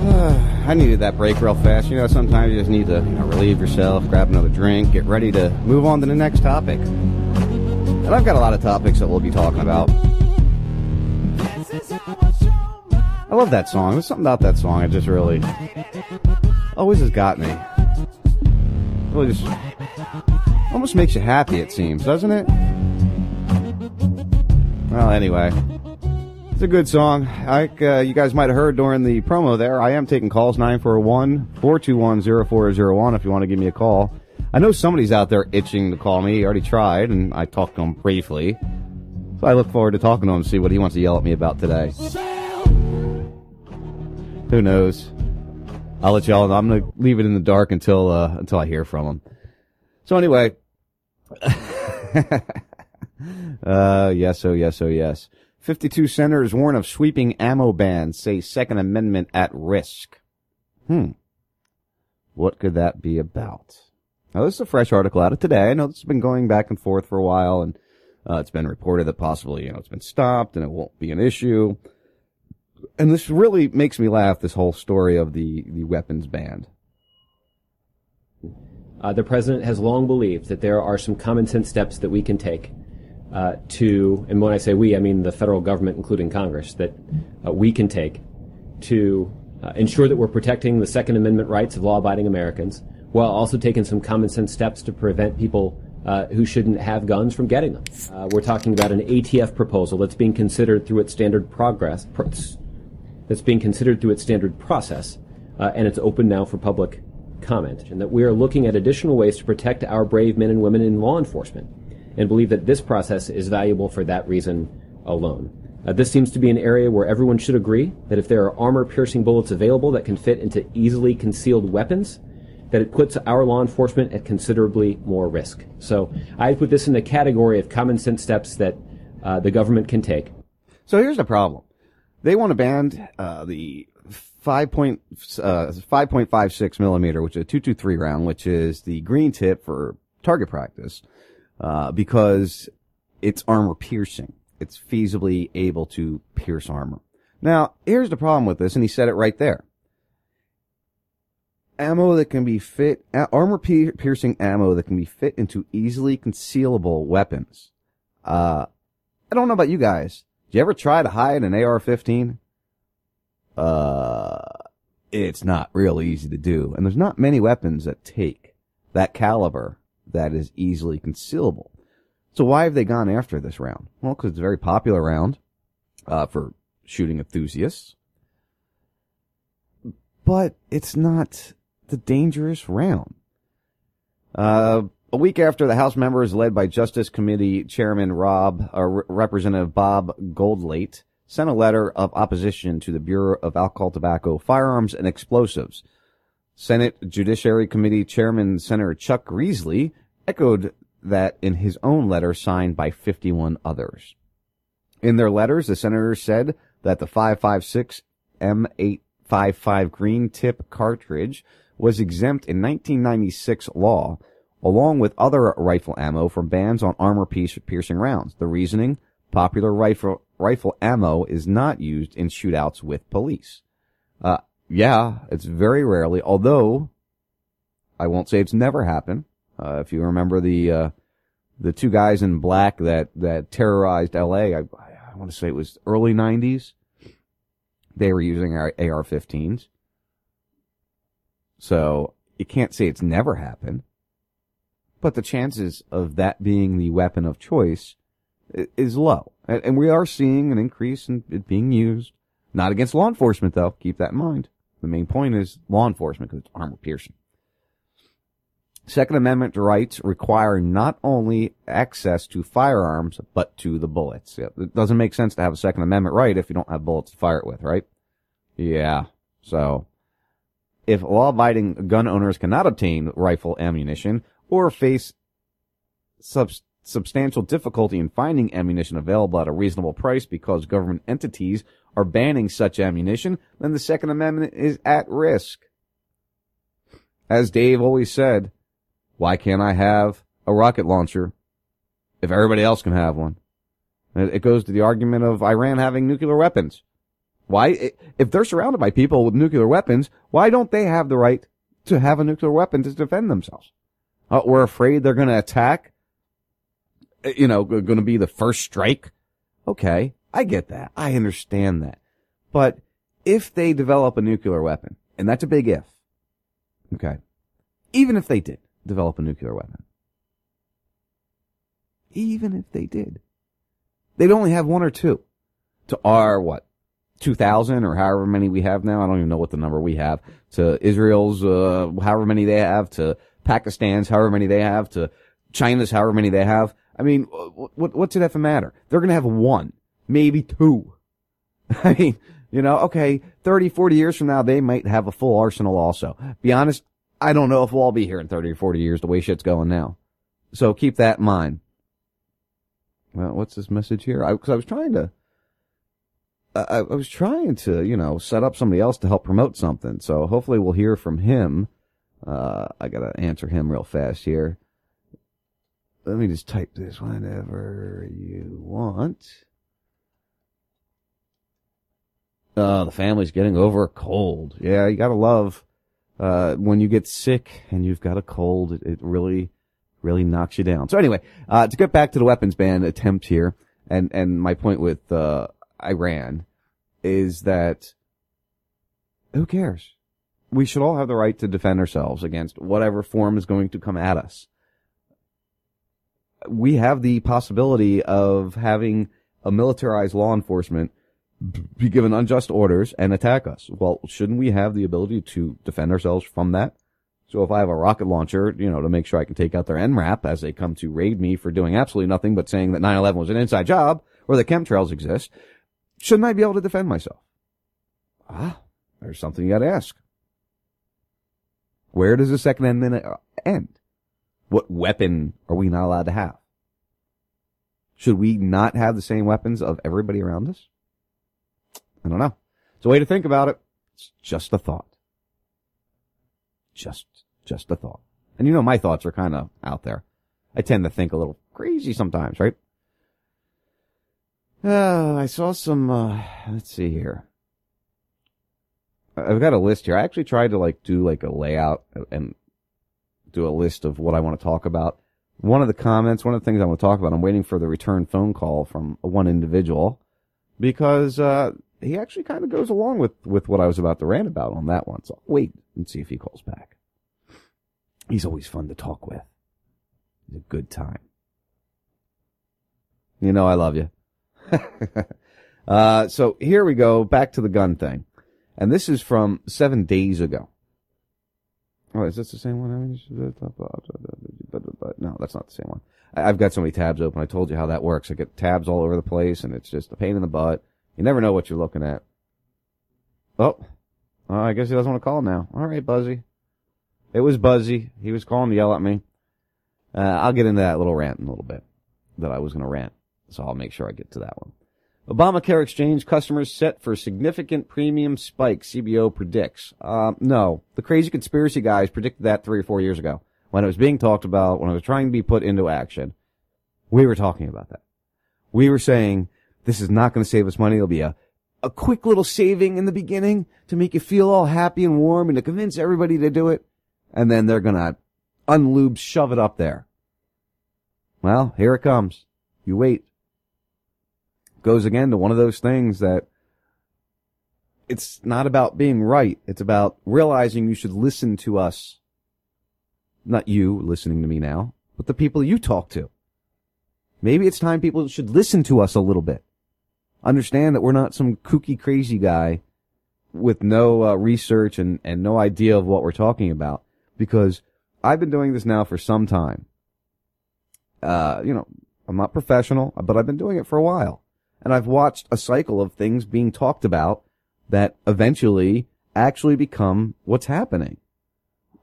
Uh, I needed that break real fast. You know, sometimes you just need to you know, relieve yourself, grab another drink, get ready to move on to the next topic. And I've got a lot of topics that we'll be talking about. Love that song. There's something about that song. It just really always has got me. Really just almost makes you happy. It seems, doesn't it? Well, anyway, it's a good song. Like uh, you guys might have heard during the promo there, I am taking calls 941-421-0401 if you want to give me a call. I know somebody's out there itching to call me. He already tried, and I talked to him briefly. So I look forward to talking to him, see what he wants to yell at me about today. Who knows? I'll let y'all know. I'm gonna leave it in the dark until uh, until I hear from him. So anyway, uh, yes, oh yes, oh yes. 52 senators warn of sweeping ammo ban, say Second Amendment at risk. Hmm. What could that be about? Now, this is a fresh article out of today. I know this has been going back and forth for a while, and uh, it's been reported that possibly, you know, it's been stopped and it won't be an issue. And this really makes me laugh, this whole story of the, the weapons ban. Uh, the president has long believed that there are some common sense steps that we can take uh, to, and when I say we, I mean the federal government, including Congress, that uh, we can take to uh, ensure that we're protecting the Second Amendment rights of law-abiding Americans, while also taking some common sense steps to prevent people uh, who shouldn't have guns from getting them. Uh, we're talking about an ATF proposal that's being considered through its standard progress, pro- that's being considered through its standard process, uh, and it's open now for public comment. And that we are looking at additional ways to protect our brave men and women in law enforcement, and believe that this process is valuable for that reason alone. Uh, this seems to be an area where everyone should agree that if there are armor-piercing bullets available that can fit into easily concealed weapons, that it puts our law enforcement at considerably more risk. So I put this in the category of common sense steps that uh, the government can take. So here's the problem. They want to ban uh, the 5 uh, 5.56 millimeter, which is a 223 round, which is the green tip for target practice, uh, because it's armor piercing. It's feasibly able to pierce armor. Now, here's the problem with this, and he said it right there. Ammo that can be fit, armor piercing ammo that can be fit into easily concealable weapons. Uh, I don't know about you guys. Did you ever try to hide an AR-15? Uh, it's not real easy to do. And there's not many weapons that take that caliber that is easily concealable. So why have they gone after this round? Well, because it's a very popular round, uh, for shooting enthusiasts. But it's not the dangerous round. Uh, a week after the House members led by Justice Committee Chairman Rob, uh, Representative Bob Goodlatte sent a letter of opposition to the Bureau of Alcohol, Tobacco, Firearms, and Explosives. Senate Judiciary Committee Chairman Senator Chuck Grassley echoed that in his own letter signed by 51 others. In their letters, the senators said that the 556 M855 green tip cartridge was exempt in 1996 law, along with other rifle ammo from bans on armor piercing rounds. The reasoning, popular rifle, rifle ammo is not used in shootouts with police. Uh, yeah, it's very rarely, although I won't say it's never happened. Uh, if you remember the, uh, the two guys in black that, that terrorized LA, I, I want to say it was early 90s. They were using our AR-15s. So you can't say it's never happened. But the chances of that being the weapon of choice is low. And we are seeing an increase in it being used. Not against law enforcement though. Keep that in mind. The main point is law enforcement because it's armor piercing. Second Amendment rights require not only access to firearms, but to the bullets. It doesn't make sense to have a Second Amendment right if you don't have bullets to fire it with, right? Yeah. So, if law-abiding gun owners cannot obtain rifle ammunition or face sub- substantial difficulty in finding ammunition available at a reasonable price because government entities are banning such ammunition, then the Second Amendment is at risk. As Dave always said, why can't I have a rocket launcher if everybody else can have one? It goes to the argument of Iran having nuclear weapons. Why, if they're surrounded by people with nuclear weapons, why don't they have the right to have a nuclear weapon to defend themselves? Uh, we're afraid they're going to attack. You know, going to be the first strike. Okay. I get that. I understand that. But if they develop a nuclear weapon, and that's a big if. Okay. Even if they did develop a nuclear weapon. Even if they did. They'd only have one or two. To our, what, 2,000 or however many we have now. I don't even know what the number we have. To Israel's, uh, however many they have. To Pakistan's, however many they have. To China's, however many they have. I mean, what, what's it to matter? They're going to have one, maybe two. I mean, you know, okay, 30, 40 years from now, they might have a full arsenal also. Be honest, I don't know if we'll all be here in 30 or 40 years the way shit's going now. So keep that in mind. Well, what's this message here? I, cause I was trying to, I, I was trying to, you know, set up somebody else to help promote something. So hopefully we'll hear from him. Uh, I gotta answer him real fast here. Let me just type this whenever you want. Uh, the family's getting over a cold. Yeah, you gotta love, uh, when you get sick and you've got a cold, it, it really, really knocks you down. So anyway, uh, to get back to the weapons ban attempt here, and, and my point with, uh, Iran is that who cares? We should all have the right to defend ourselves against whatever form is going to come at us. We have the possibility of having a militarized law enforcement be given unjust orders and attack us. Well, shouldn't we have the ability to defend ourselves from that? So if I have a rocket launcher, you know, to make sure I can take out their MRAP as they come to raid me for doing absolutely nothing but saying that 9-11 was an inside job or that chemtrails exist, shouldn't I be able to defend myself? Ah, there's something you gotta ask. Where does the Second Amendment end? What weapon are we not allowed to have? Should we not have the same weapons of everybody around us? I don't know. It's a way to think about it. It's just a thought. Just, just a thought. And you know, my thoughts are kind of out there. I tend to think a little crazy sometimes, right? Uh, I saw some, uh, let's see here. I've got a list here. I actually tried to like do like a layout and do a list of what I want to talk about. One of the comments, one of the things I want to talk about, I'm waiting for the return phone call from one individual because, uh, he actually kind of goes along with, with what I was about to rant about on that one. So I'll wait and see if he calls back. He's always fun to talk with. He's a good time. You know I love you. uh, so here we go, back to the gun thing. And this is from seven days ago. Oh, is this the same one? No, that's not the same one. I've got so many tabs open. I told you how that works. I get tabs all over the place and it's just a pain in the butt. You never know what you're looking at. Oh, I guess he doesn't want to call now. All right, Buzzy. It was Buzzy. He was calling to yell at me. Uh, I'll get into that little rant in a little bit that I was going to rant. So I'll make sure I get to that one. Obamacare exchange customers set for significant premium spike, CBO predicts. Um, no, the crazy conspiracy guys predicted that three or four years ago when it was being talked about, when it was trying to be put into action. We were talking about that. We were saying this is not going to save us money. It'll be a, a quick little saving in the beginning to make you feel all happy and warm and to convince everybody to do it. And then they're going to unlube shove it up there. Well, here it comes. You wait. Goes again to one of those things that it's not about being right. It's about realizing you should listen to us. Not you listening to me now, but the people you talk to. Maybe it's time people should listen to us a little bit. Understand that we're not some kooky crazy guy with no uh, research and, and no idea of what we're talking about because I've been doing this now for some time. Uh, you know, I'm not professional, but I've been doing it for a while. And I've watched a cycle of things being talked about that eventually actually become what's happening.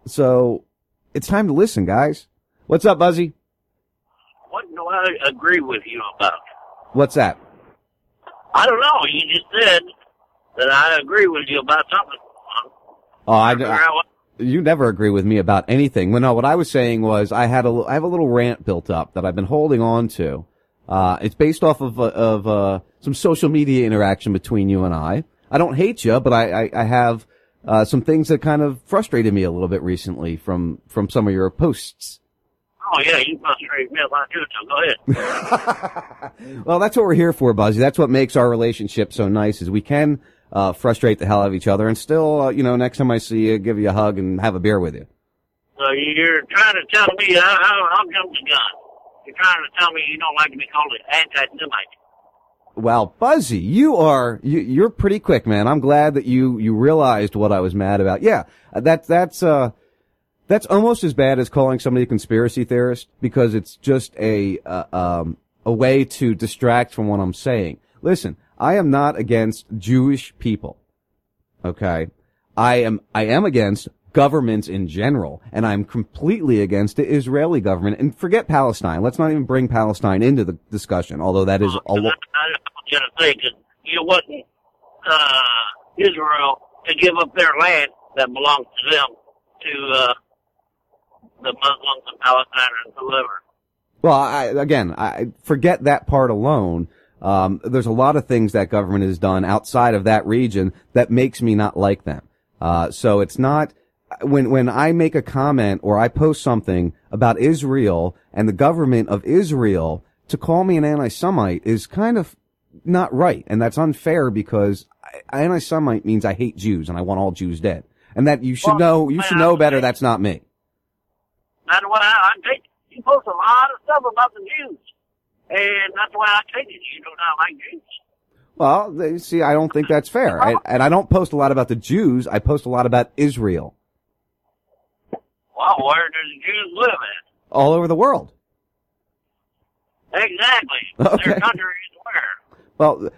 So it's time to listen, guys. What's up, Buzzy? What do I agree with you about? What's that? I don't know. You just said that I agree with you about something. Oh, I, out you never agree with me about anything. Well, no, what I was saying was I had a, I have a little rant built up that I've been holding on to. Uh, it's based off of, uh, of, uh, some social media interaction between you and I. I don't hate you, but I, I, I have, uh, some things that kind of frustrated me a little bit recently from, from some of your posts. Oh yeah, you frustrate me about you, so go ahead. Well, that's what we're here for, Buzzy. That's what makes our relationship so nice is we can, uh, frustrate the hell out of each other and still, uh, you know, next time I see you, give you a hug and have a beer with you. so you're trying to tell me I, I, I'll jump the gun. You're trying to tell me you don't like to be called an anti-Semite. Well, Buzzy, you are you, you're pretty quick, man. I'm glad that you you realized what I was mad about. Yeah, that that's uh that's almost as bad as calling somebody a conspiracy theorist because it's just a uh, um a way to distract from what I'm saying. Listen, I am not against Jewish people. Okay, I am I am against governments in general, and I'm completely against the Israeli government. And forget Palestine. Let's not even bring Palestine into the discussion, although that is a lo- I just want you to think you wasn't uh, Israel to give up their land that belongs to them to uh, the Muslims and Palestinians and whoever. Well, I, again, I forget that part alone. Um, there's a lot of things that government has done outside of that region that makes me not like them. Uh, so it's not when when I make a comment or I post something about Israel and the government of Israel to call me an anti-Semite is kind of not right, and that's unfair because I- anti-Semite means I hate Jews and I want all Jews dead, and that you should know you should know better. That's not me. That's why I, I take you post a lot of stuff about the Jews, and that's why I take it you do not like Jews. Well, see, I don't think that's fair. And, and I don't post a lot about the Jews. I post a lot about Israel Well, where do the Jews live at? all over the world. Exactly. Okay. Their country is where? Well,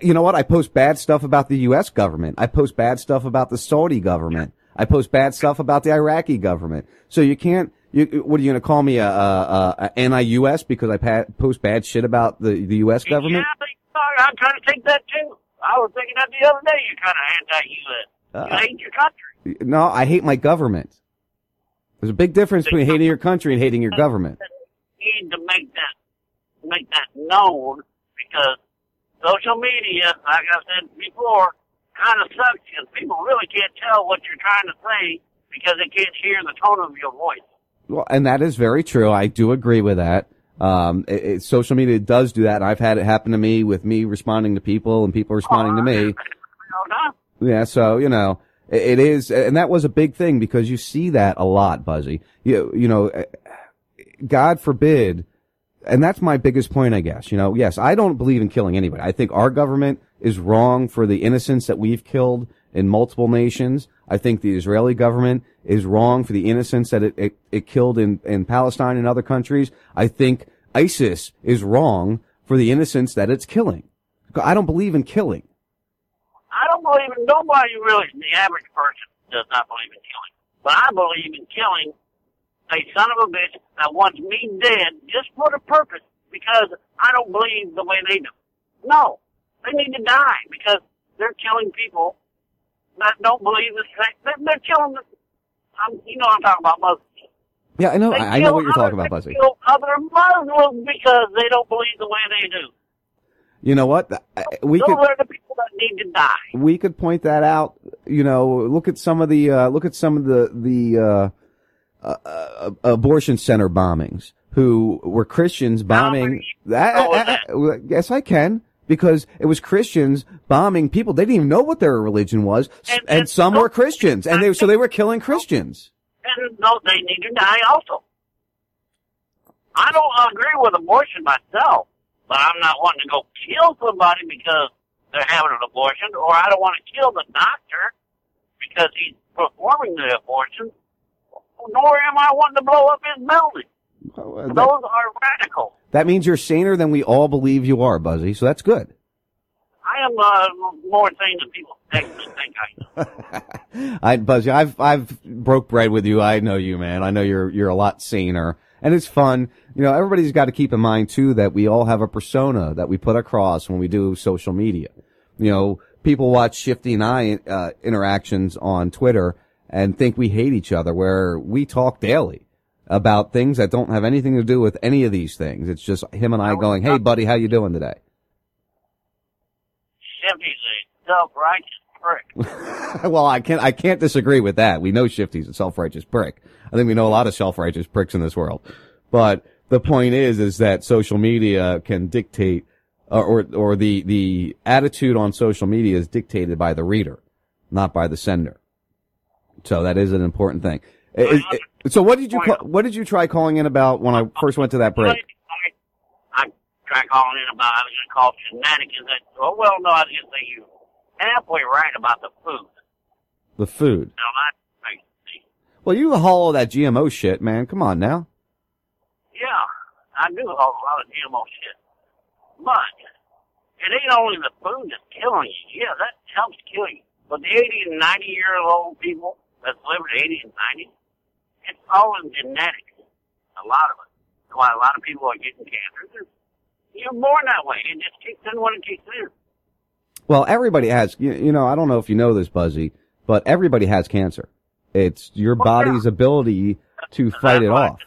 you know what? I post bad stuff about the U.S. government. I post bad stuff about the Saudi government. I post bad stuff about the Iraqi government. So you can't, you, what are you going to call me a, a, a anti-U.S. because I pa- post bad shit about the, the U.S. government? Yeah, I'm trying to take that too. I was thinking that the other day. You're kind of anti-U.S. Uh, you hate your country. No, I hate my government. There's a big difference between hating your country and hating your government. You need to make that make that known because social media, like I said before, kind of sucks because people really can't tell what you're trying to say because they can't hear the tone of your voice. Well, and that is very true. I do agree with that. Um, it, it, social media does do that. and I've had it happen to me with me responding to people and people responding to me. Know, no? Yeah, so you know, it, is, and that was a big thing because you see that a lot, Buzzy. You you know, eh, God forbid, and that's my biggest point, I guess. You know, yes, I don't believe in killing anybody. I think our government is wrong for the innocents that we've killed in multiple nations. I think the Israeli government is wrong for the innocents that it, it, it killed in, in Palestine and other countries. I think ISIS is wrong for the innocents that it's killing. I don't believe in killing. Believe in nobody really. The average person does not believe in killing, but I believe in killing a son of a bitch that wants me dead just for the purpose because I don't believe the way they do. No, they need to die because they're killing people that don't believe the same. They're, they're killing. The, um, you know what I'm talking about, Muslims. Yeah, I know. They I know what you're talking about, Buzzy. They kill other Muslims because they don't believe the way they do. You know what? Uh, We Those could are the people that need to die. we could point that out. You know, look at some of the uh, look at some of the the uh, uh, uh, abortion center bombings. Who were Christians bombing? that, yes, I can because it was Christians bombing people. They didn't even know what their religion was, and, some were Christians, and they so they were killing Christians. and no, they need to die also. I don't agree with abortion myself, but I'm not wanting to go kill somebody because they're having an abortion, or I don't want to kill the doctor because he's performing the abortion, nor am I wanting to blow up his building. that- Those are radical. That means you're saner than we all believe you are, Buzzy. So that's good. I am uh, more sane than people actually think I am. I Buzzy, I've I've broke bread with you. I know you, man. I know you're you're a lot saner, and it's fun. You know, everybody's got to keep in mind too that we all have a persona that we put across when we do social media. You know, people watch Shifty and I uh, interactions on Twitter and think we hate each other, where we talk daily about things that don't have anything to do with any of these things. It's just him and I going, "Hey, buddy, how you doing today?" Shifty's a self-righteous prick. well, I can't I can't disagree with that. We know Shifty's a self-righteous prick. I think we know a lot of self-righteous pricks in this world. But the point is, is that social media can dictate, or or, or the the attitude on social media is dictated by the reader, not by the sender. So that is an important thing. So what did you call, what did you try calling in about when I first went to that break? I tried calling in about I was going to call genetics. Is oh well no I was going to say you halfway right about the food. The food. I, I Well, you hollow that GMO shit, man. Come on now. yeah I do haul a lot of GMO shit, but it ain't only the food that's killing you. Yeah, that helps kill you. But the 80 and 90 year old people that's living to 80 and 90, it's all in genetics. A lot of it. That's why a lot of people are getting cancer. You're born that way. It just kicks in when it kicks in. Well, everybody has, you, you know, I don't know if you know this, Buzzy, but everybody has cancer. It's your body's ability to fight it off.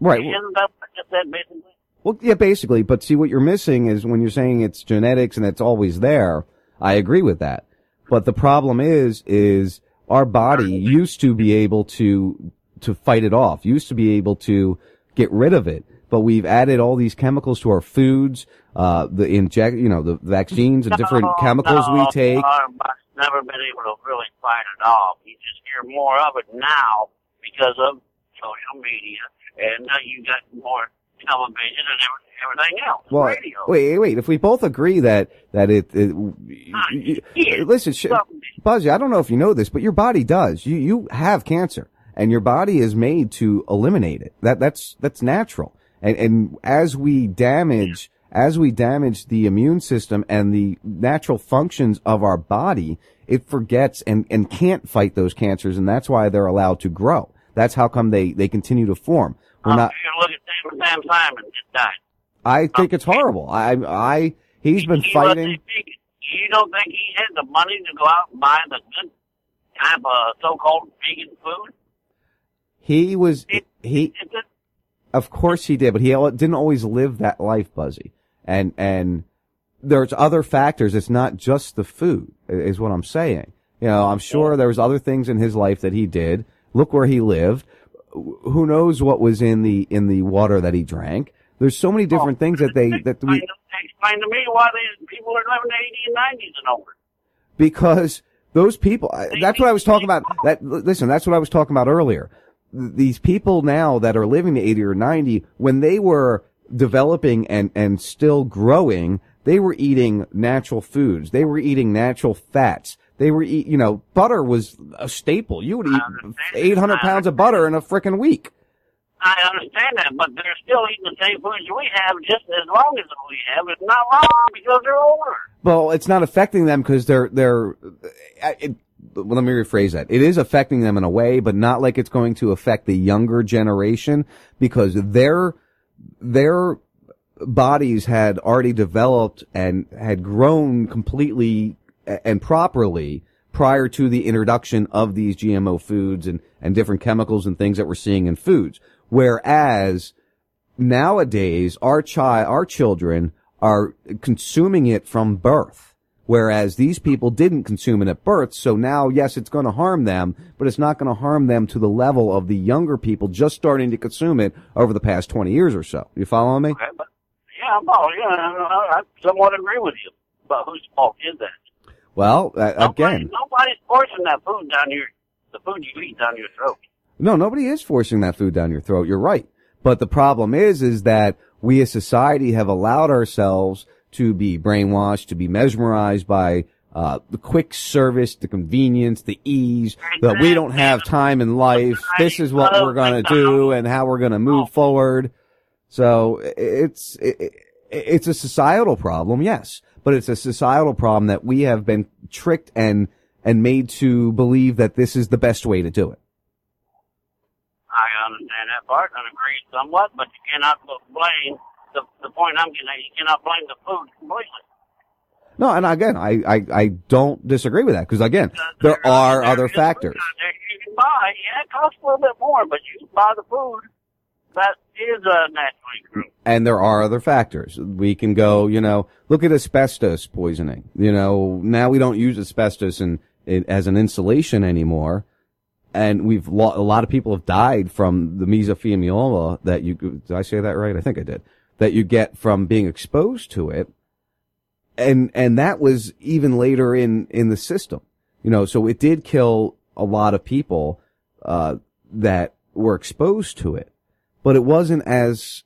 Right. Isn't that what I said, basically? Well, yeah, basically, but see what you're missing is when you're saying it's genetics and it's always there. I agree with that. But the problem is, is our body used to be able to, to fight it off, used to be able to get rid of it. But we've added all these chemicals to our foods, uh, the inject, you know, the vaccines and different chemicals no, we take. Body's never been able to really fight it off. You just hear more of it now because of social media, and uh, you got more television and every- everything else. Well, radio. wait, wait. If we both agree that that it, it you- listen, sh- Buzzy, I don't know if you know this, but your body does. You you have cancer, and your body is made to eliminate it. That that's that's natural. And and as we damage as we damage the immune system and the natural functions of our body, it forgets and and can't fight those cancers, and that's why they're allowed to grow. That's how come they they continue to form. We're not. look at Sam, Simon just died. I think it's horrible. I I he's been He fighting. You don't think he had the money to go out and buy the good type of so-called vegan food? He was he. Of course he did, but he didn't always live that life, Buzzy. And and there's other factors. It's not just the food, is what I'm saying. You know, I'm sure there was other things in his life that he did. Look where he lived. Who knows what was in the in the water that he drank? There's so many different things that they that we explain to me why they, people are living to 80 and 90s and over. because those people that's what I was talking about that listen that's what I was talking about earlier these people now that are living to 80 or 90 when they were developing and and still growing they were eating natural foods they were eating natural fats they were eat you know butter was a staple you would eat 800 pounds of butter in a frickin' week I understand that, but they're still eating the same foods we have just as long as we have. It's not wrong because they're older. Well, it's not affecting them because they're they're. uh, It, well, let me rephrase that. It is affecting them in a way, but not like it's going to affect the younger generation because their their bodies had already developed and had grown completely and properly prior to the introduction of these GMO foods and, and different chemicals and things that we're seeing in foods. Whereas nowadays our child, our children are consuming it from birth. Whereas these people didn't consume it at birth. So now, yes, it's going to harm them, but it's not going to harm them to the level of the younger people just starting to consume it over the past 20 years or so. You following me? Okay, but yeah, well, yeah, I I somewhat agree with you. But whose fault is that? Well, uh, again, Nobody's forcing that food down your, the food you eat down your throat. No, nobody is forcing that food down your throat. You're right. But the problem is, is that we as society have allowed ourselves to be brainwashed, to be mesmerized by uh, the quick service, the convenience, the ease, that we don't have time in life. This is what we're going to do and how we're going to move forward. So it's, it, it- it's a societal problem, yes, but it's a societal problem that we have been tricked and, and made to believe that this is the best way to do it. I understand that part and agree somewhat, but you cannot blame the the point I'm getting at. You cannot blame the food completely. No, and again, I, I, I don't disagree with that because again, there are other factors. You can buy, yeah, it costs a little bit more, but you can buy the food that is uh, naturally. And there are other factors. We can go, you know, look at asbestos poisoning. You know, now we don't use asbestos in, in as an insulation anymore. And we've, lo- a lot of people have died from the mesothelioma that you, did I say that right? I think I did. That you get from being exposed to it. And, and that was even later in, in the system. You know, so it did kill a lot of people, uh, that were exposed to it but it wasn't as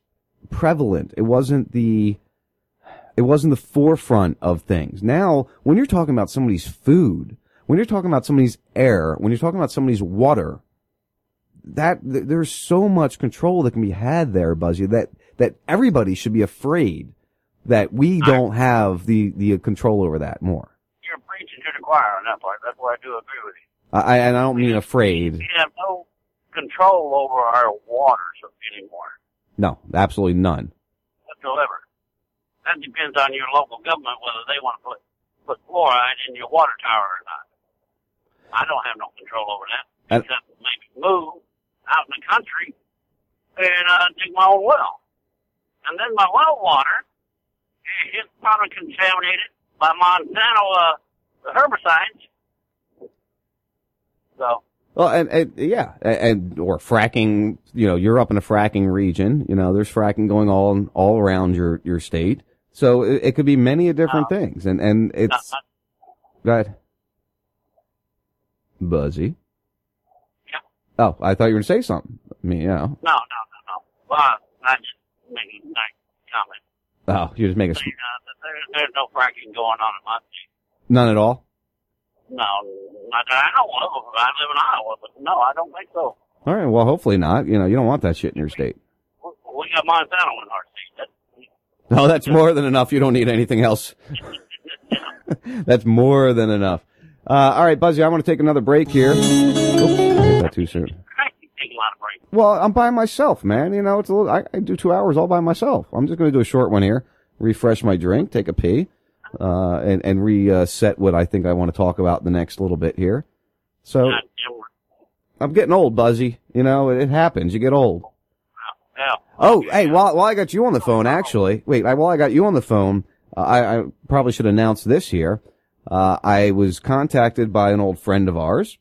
prevalent. It wasn't the, it wasn't the forefront of things. Now, when you're talking about somebody's food, when you're talking about somebody's air, when you're talking about somebody's water, that, th- there's so much control that can be had there, Buzzy, that, that everybody should be afraid that we don't have the, the control over that more. You're preaching to the choir on that part. That's why I do agree with you. I, and I don't mean afraid. We have no control over our waters anymore No, absolutely none. whatsoever. That depends on your local government whether they want to put put fluoride in your water tower or not. I don't have no control over that. Except maybe move out in the country and uh, dig my own well. And then my well water eh, is probably contaminated by Monsanto uh, herbicides. So Well, and, and yeah, and, and or fracking. You know, you're up in a fracking region. You know, there's fracking going all all around your your state. So it, it could be many of different things, and and it's. Go ahead. Buzzy. Oh, I thought you were going to say something. I mean, yeah. no, no, no, no. Well, I just making a nice comment. Oh, you're just make a Uh, there's, there's no fracking going on in my state. none at all. No, not that I know of. I live in Iowa, but no, I don't think so. All right. Well, hopefully not. You know, you don't want that shit in your state. We we got Monsanto in our state. That, No, that's more than enough. You don't need anything else. that's more than enough. Uh, all right, Buzzy, I want to take another break here. Oop, I did that too soon. I take a lot of breaks. Well, I'm by myself, man. You know, it's a little, I, I do two hours all by myself. I'm just going to do a short one here, refresh my drink, take a pee, uh, and, and reset what I think I want to talk about the next little bit here. So, I'm getting old, Buzzy. You know, it, it happens. You get old. Yeah. Oh, hey, while, while I got you on the phone, actually, wait, I, while I got you on the phone, uh, I, I probably should announce this here. Uh, I was contacted by an old friend of ours,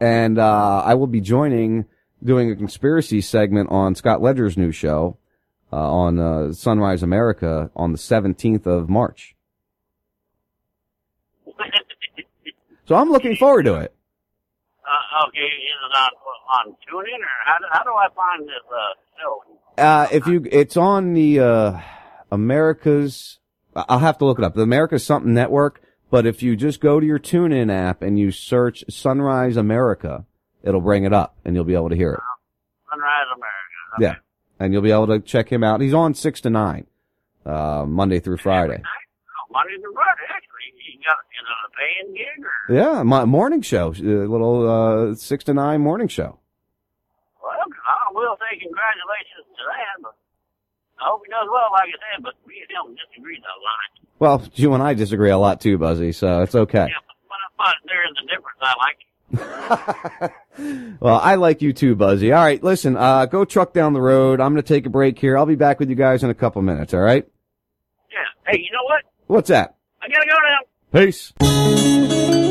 and uh, I will be joining, doing a conspiracy segment on Scott Ledger's new show uh, on uh, Sunrise America on the 17th of March. So I'm looking forward to it. Uh, okay, is it on on TuneIn or how do, how do I find this uh, show? Uh, if you, it's on the, uh, America's, I'll have to look it up. The America's Something Network. But if you just go to your TuneIn app and you search Sunrise America, it'll bring it up and you'll be able to hear it. Sunrise America. Yeah. And you'll be able to check him out. He's on 6 to 9, uh, Monday through Friday. Oh, Monday through Friday, actually. You got a paying gig or? Yeah, my morning show, a little, uh, 6 to 9 morning show. Well, I will say congratulations to that, but I hope he does well, like I said, but me and him disagree a lot. Well, you and I disagree a lot too, Buzzy, so it's okay. But, but there is a difference. I like Well, I like you too, Buzzy. All right, listen, uh, go truck down the road. I'm going to take a break here. I'll be back with you guys in a couple minutes, all right? Yeah. Hey, you know what? What's that? I gotta go now. Peace.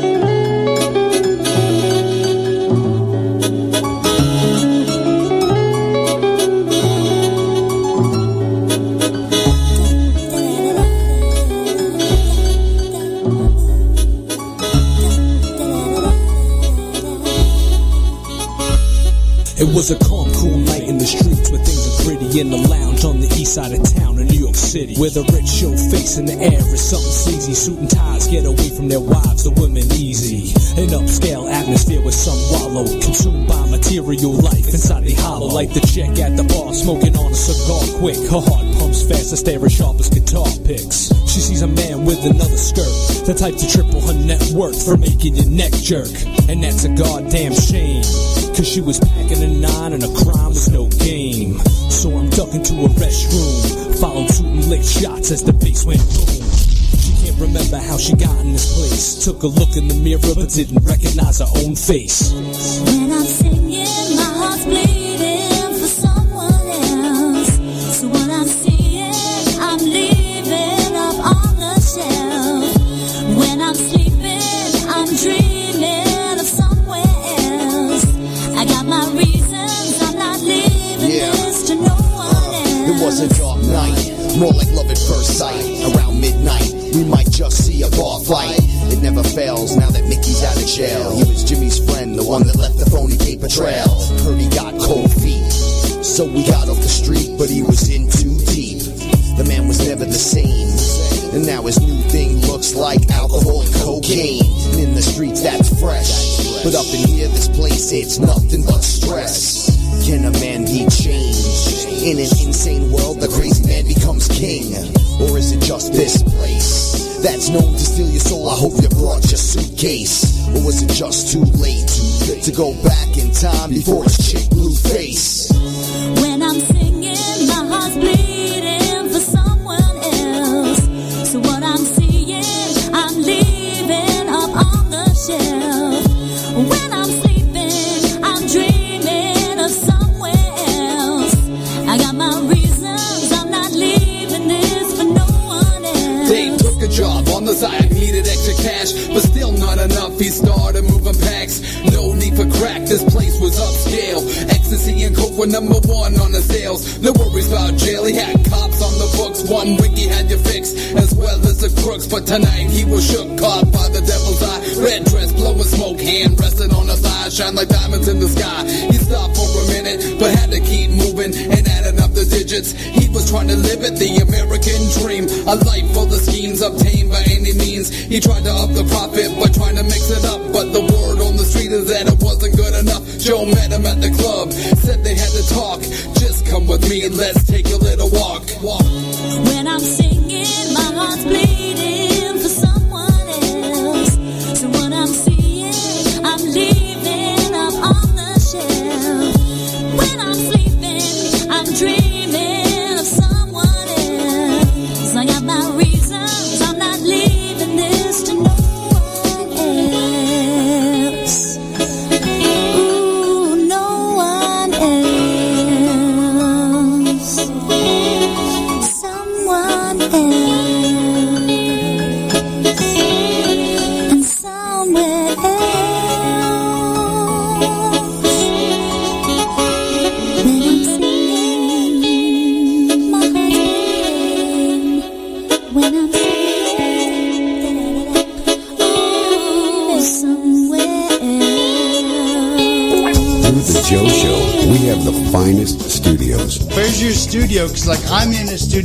It was a calm, cool night in the streets where things are gritty in the lounge on the east side of town. In New York City. Where the rich show face in the air is something sleazy. Suit and ties get away from their wives, the women easy. An upscale atmosphere where some wallow, consumed by material life inside the hollow. Like the chick at the bar smoking on a cigar quick. Her heart pumps fast, her stare as sharp as guitar picks. She sees a man with another skirt, the type to triple her net worth for making your neck jerk. And that's a goddamn shame. Cause she was packing a nine and a crime was no game. So I'm ducking to a restroom. Followed suit and licked shots as the bass went boom. She can't remember how she got in this place. Took a look in the mirror but didn't recognize her own face. When I'm singing, my heart's bleeding for someone else. So what I'm seeing, I'm leaving up on the shelf. When I'm sleeping, I'm dreaming of somewhere else. I got my reasons, I'm not leaving Yeah. this to no one else. It was a dark night, more like love at first sight. Around midnight, we might just see a bar fight. It never fails now that Mickey's out of jail. He was Jimmy's friend, the one that left the phony paper trail. He got cold feet, so we got off the street, but he was in too deep. The man was never the same. And now his new thing looks like alcohol and cocaine. And in the streets, that's fresh. But up in here, this place, it's nothing but stress. Can a man be changed? In an insane world, the crazy man becomes king. Or is it just this place that's known to steal your soul? I hope you brought your suitcase. Or was it just too late to go back in time before his chick blue face? When I'm singing, my heart's bleeding was upscale. Ecstasy and coke were number one on the sales. No worries about jail, he had cops on the books. One week had you fixed, as well as the crooks. But tonight he was shook, caught by the devil's eye. Red dress, blowing smoke, hand rested on the thigh, shine like diamonds in the sky. He stopped for a minute, but had to keep moving and adding up the digits. He was trying to live it, the American dream. A life full of schemes obtained by any means. He tried to up the profit by trying to mix it up, but the word on the street is that it wasn't good enough. Joe met him at the club, said they had to talk. Just come with me and let's take a little walk. Walk. When I'm singing, my heart's bleeding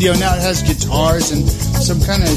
in a now. It has guitars and some kind of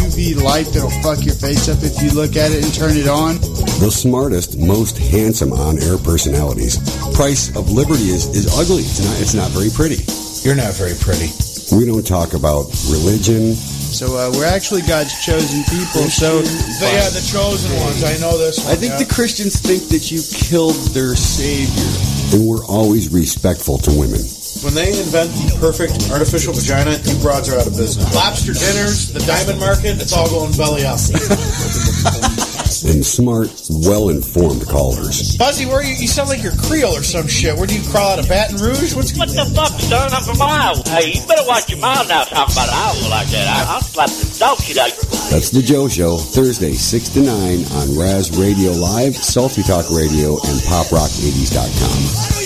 UV light that'll fuck your face up if you look at it and turn it on. The smartest, most handsome on-air personalities. Price of Liberty is, is ugly. It's not, it's not very pretty. You're not very pretty. We don't talk about religion. So uh, we're actually God's chosen people. So The- yeah, the chosen ones. I know this one. I think yeah. the Christians think that you killed their savior. And we're always respectful to women. When they invent the perfect artificial vagina, you broads are out of business. Lobster dinners, the diamond market, it's all going belly up. And smart, well-informed callers. Buzzy, where are you, you sound like you're Creole or some shit. Where do you crawl out of Baton Rouge? What's What the fuck, son? I'm from Iowa. Hey, you better watch your mouth now talking about Iowa like that. I, I'll slap the dog shit out your That's the Joe Show, Thursday, 6 to 9 on Raz Radio Live, Salty Talk Radio, and PopRock80s.com.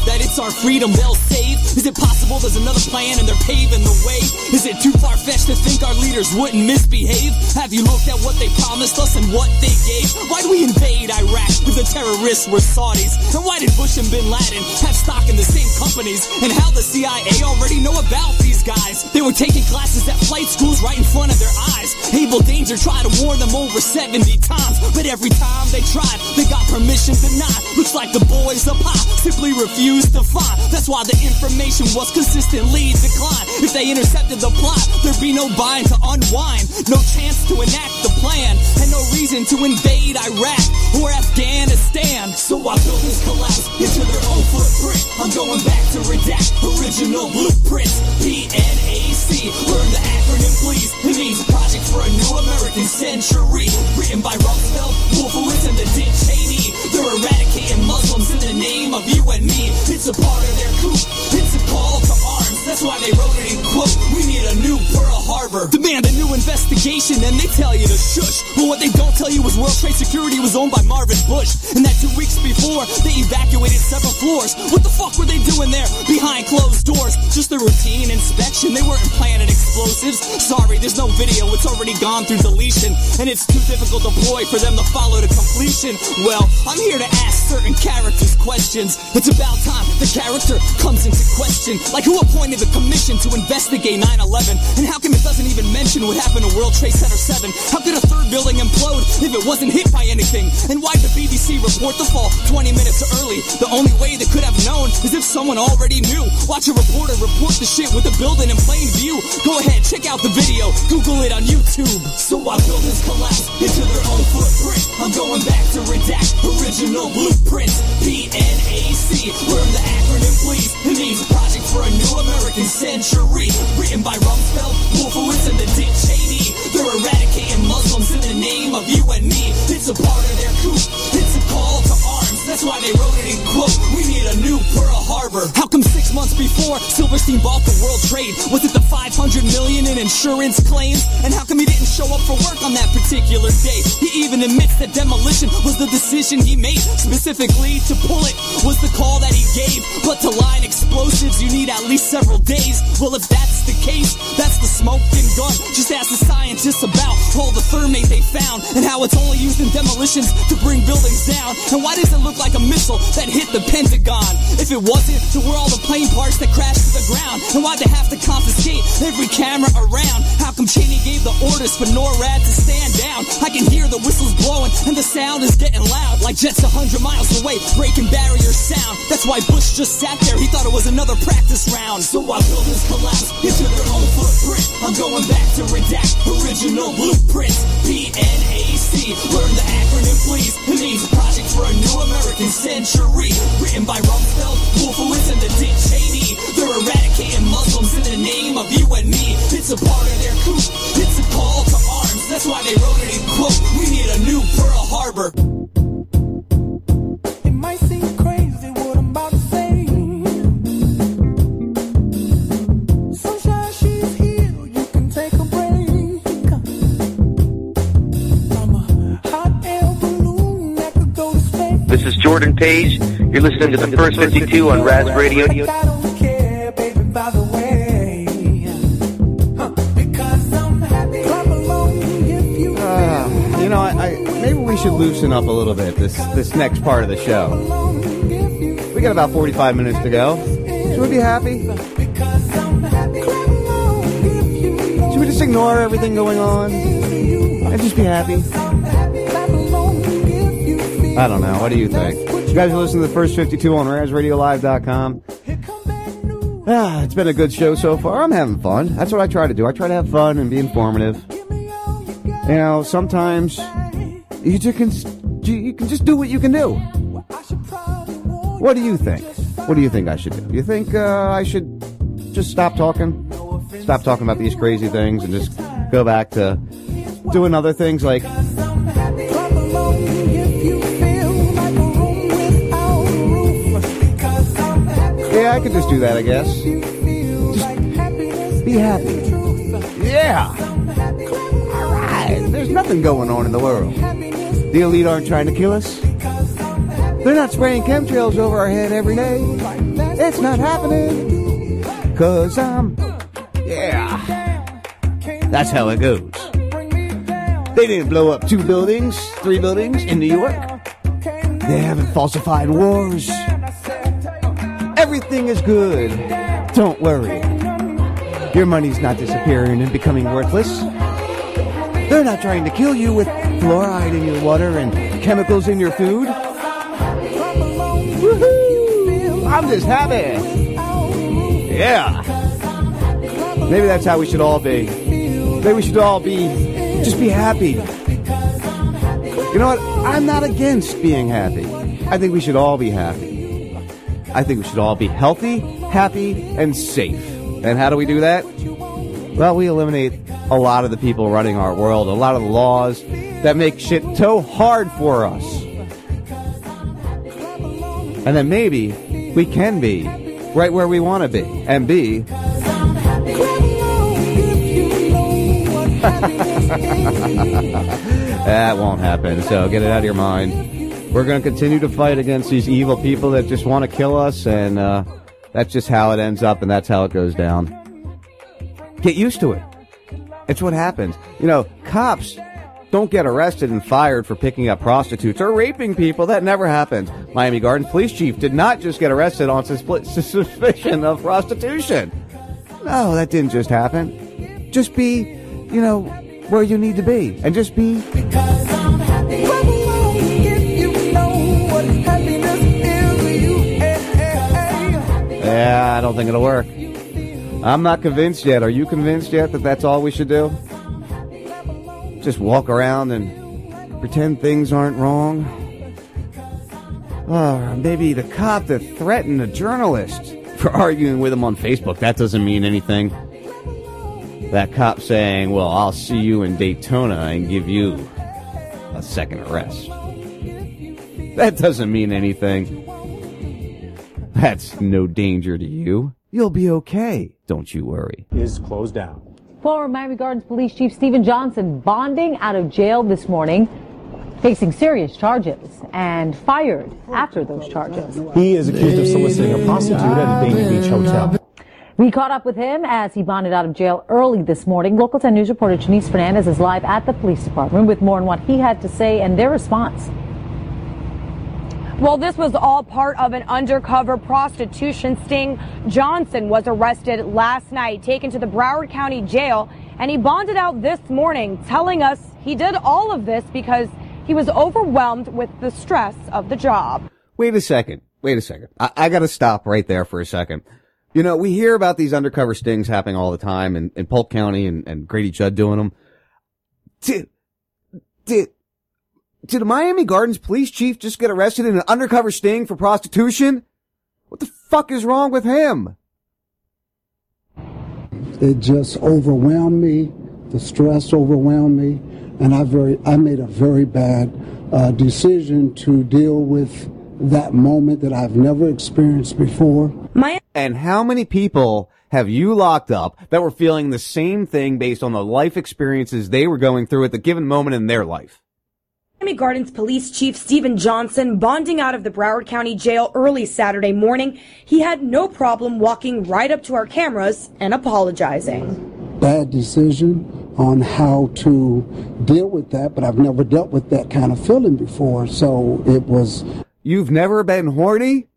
believe that it's our freedom they'll save? Is it possible there's another plan and they're paving the way? Is it too far fetched to think our leaders wouldn't misbehave? Have you looked at what they promised us and what they gave? Why'd we invade Iraq if the terrorists were Saudis? And why did Bush and Bin Laden have stock in the same companies? And how the CIA already know about these guys? They were taking classes at flight schools right in front of their eyes. Able Danger tried to warn them over 70 times, but every time they tried, they got permission denied. Looks like the boys up high simply refused to find. That's why the information was consistently declined. If they intercepted the plot, there'd be no bind to unwind, no chance to enact the plan, and no reason to invade Iraq or Afghanistan. So why buildings collapse into their own footprint? I'm going back to redact original blueprints. PNAC, learn the acronym, please. It means Project for a New American Century. Written by Rumsfeld, Wolfowitz, and the Dick Cheney. They're eradicating Muslims in the name of you and me. It's a part of their coup. It's a call. That's why they wrote it in quote. We need a new Pearl Harbor. Demand a new investigation, and they tell you to shush. But what they don't tell you is World Trade Security was owned by Marvin Bush. And that two weeks before, they evacuated several floors. What the fuck were they doing there behind closed doors? Just a routine inspection. They weren't planting explosives. Sorry, there's no video. It's already gone through deletion. And it's too difficult to deploy for them to follow to completion. Well, I'm here to ask certain characters questions. It's about time the character comes into question. Like who appointed the commission to investigate 9-11? And how come it doesn't even mention what happened to World Trade Center 7? How could a third building implode if it wasn't hit by anything? And why did the BBC report the fall 20 minutes early? The only way they could have known is if someone already knew. Watch a reporter report the shit with the building in plain view. Go ahead, check out the video. Google it on YouTube. So why buildings collapse into their own footprint? I'm going back to redact original blueprints. PNAC, learn the acronym, please. It means Project for a New American Century. Written by Rumsfeld, Wolfowitz, and the Dick Cheney. They're eradicating Muslims in the name of you and me. It's a part of their coup. It's a call to. That's why they wrote it in quote. We need a new Pearl Harbor. How come six months before Silverstein bought the World Trade? Was it the 500 million in insurance claims? And how come he didn't show up for work on that particular day? He even admits that demolition was the decision he made. Specifically to pull it was the call that he gave. But to line explosives, you need at least several days. Well, if that's the case, that's the smoking gun. Just ask the scientists about all the thermate they found and how it's only used in demolitions to bring buildings down. And why does it look like a missile that hit the Pentagon? If it wasn't, then where all the plane parts that crashed to the ground? And why'd they have to confiscate every camera around? How come Cheney gave the orders for NORAD to stand down? I can hear the whistles blowing and the sound is getting loud like jets a hundred miles away, breaking barrier sound. That's why Bush just sat there. He thought it was another practice round. So why buildings collapse into their own footprint? I'm going back to redact original blueprints. PNAC, learn the acronym, please. It means Project for a New American Century. Written by Rumsfeld, Wolfowitz, and the Dick Cheney. They're eradicating Muslims in the name of you and me. It's a part of their coup. It's a call to arms. That's why they wrote it in quote. We need a new Pearl Harbor. This is Jordan Page. You're listening to the First 52 on Raz Radio. I don't care, baby, by the way. Huh, Because I'm happy. Clap along if you Uh, you know, I, I maybe we we should loosen up a little bit this this next part of the show. We got about 45 minutes to go. Should we be happy? Should we just ignore everything going on and just be happy? I don't know. What do you think? You guys are listening to the first 52 on RazRadioLive.com. Ah, it's been a good show so far. I'm having fun. That's what I try to do. I try to have fun and be informative. You know, sometimes you just can you can just do what you can do. What do you think? What do you think I should do? You think uh, I should just stop talking? Stop talking about these crazy things and just go back to doing other things like Yeah, I could just do that, I guess. Just be happy. Yeah. All right. There's nothing going on in the world. The elite aren't trying to kill us. They're not spraying chemtrails over our head every day. It's not happening. Cause I'm, yeah. That's how it goes. They didn't blow up two buildings, three buildings in New York. They haven't falsified wars. Everything is good. Don't worry. Your money's not disappearing and becoming worthless. They're not trying to kill you with fluoride in your water and chemicals in your food. Woohoo! I'm just happy. Yeah. Maybe that's how we should all be. Maybe we should all be, just be happy. You know what? I'm not against being happy. I think we should all be happy. I think we should all be healthy, happy, and safe. And how do we do that? Well, we eliminate a lot of the people running our world, a lot of the laws that make shit so hard for us. And then maybe we can be right where we want to be and be. that won't happen, so get it out of your mind. We're going to continue to fight against these evil people that just want to kill us, and uh, that's just how it ends up, and that's how it goes down. Get used to it. It's what happens. You know, cops don't get arrested and fired for picking up prostitutes or raping people. That never happens. Miami Gardens police chief did not just get arrested on susp- suspicion of prostitution. No, that didn't just happen. Just be, you know, where you need to be. And just be. Yeah, I don't think it'll work. I'm not convinced yet. Are you convinced yet that that's all we should do? Just walk around and pretend things aren't wrong? Or maybe the cop that threatened a journalist for arguing with him on Facebook. That doesn't mean anything. That cop saying, well, I'll see you in Daytona and give you a second arrest. That doesn't mean anything. That's no danger to you. You'll be okay. Don't you worry. Is closed down. Former Miami Gardens Police Chief Stephen Johnson bonding out of jail this morning, facing serious charges and fired after those charges. He is accused of soliciting a prostitute at a Dania Beach hotel. We caught up with him as he bonded out of jail early this morning. Local 10 News reporter Janice Fernandez is live at the police department with more on what he had to say and their response. Well, this was all part of an undercover prostitution sting. Johnson was arrested last night, taken to the Broward County Jail, and he bonded out this morning, telling us he did all of this because he was overwhelmed with the stress of the job. Wait a second. Wait a second. I, I gotta stop right there for a second. You know, we hear about these undercover stings happening all the time in, in Polk County and, and Grady Judd doing them. Did, did, did the Miami Gardens police chief just get arrested in an undercover sting for prostitution? What the fuck is wrong with him? It just overwhelmed me. The stress overwhelmed me, and I very I made a very bad uh, decision to deal with that moment that I've never experienced before. And how many people have you locked up that were feeling the same thing based on the life experiences they were going through at the given moment in their life? Miami Gardens Police Chief Stephen Johnson bonding out of the Broward County Jail early Saturday morning. He had no problem walking right up to our cameras and apologizing. Bad decision. on how to deal with that, but I've never dealt with that kind of feeling before. So it was. You've never been horny?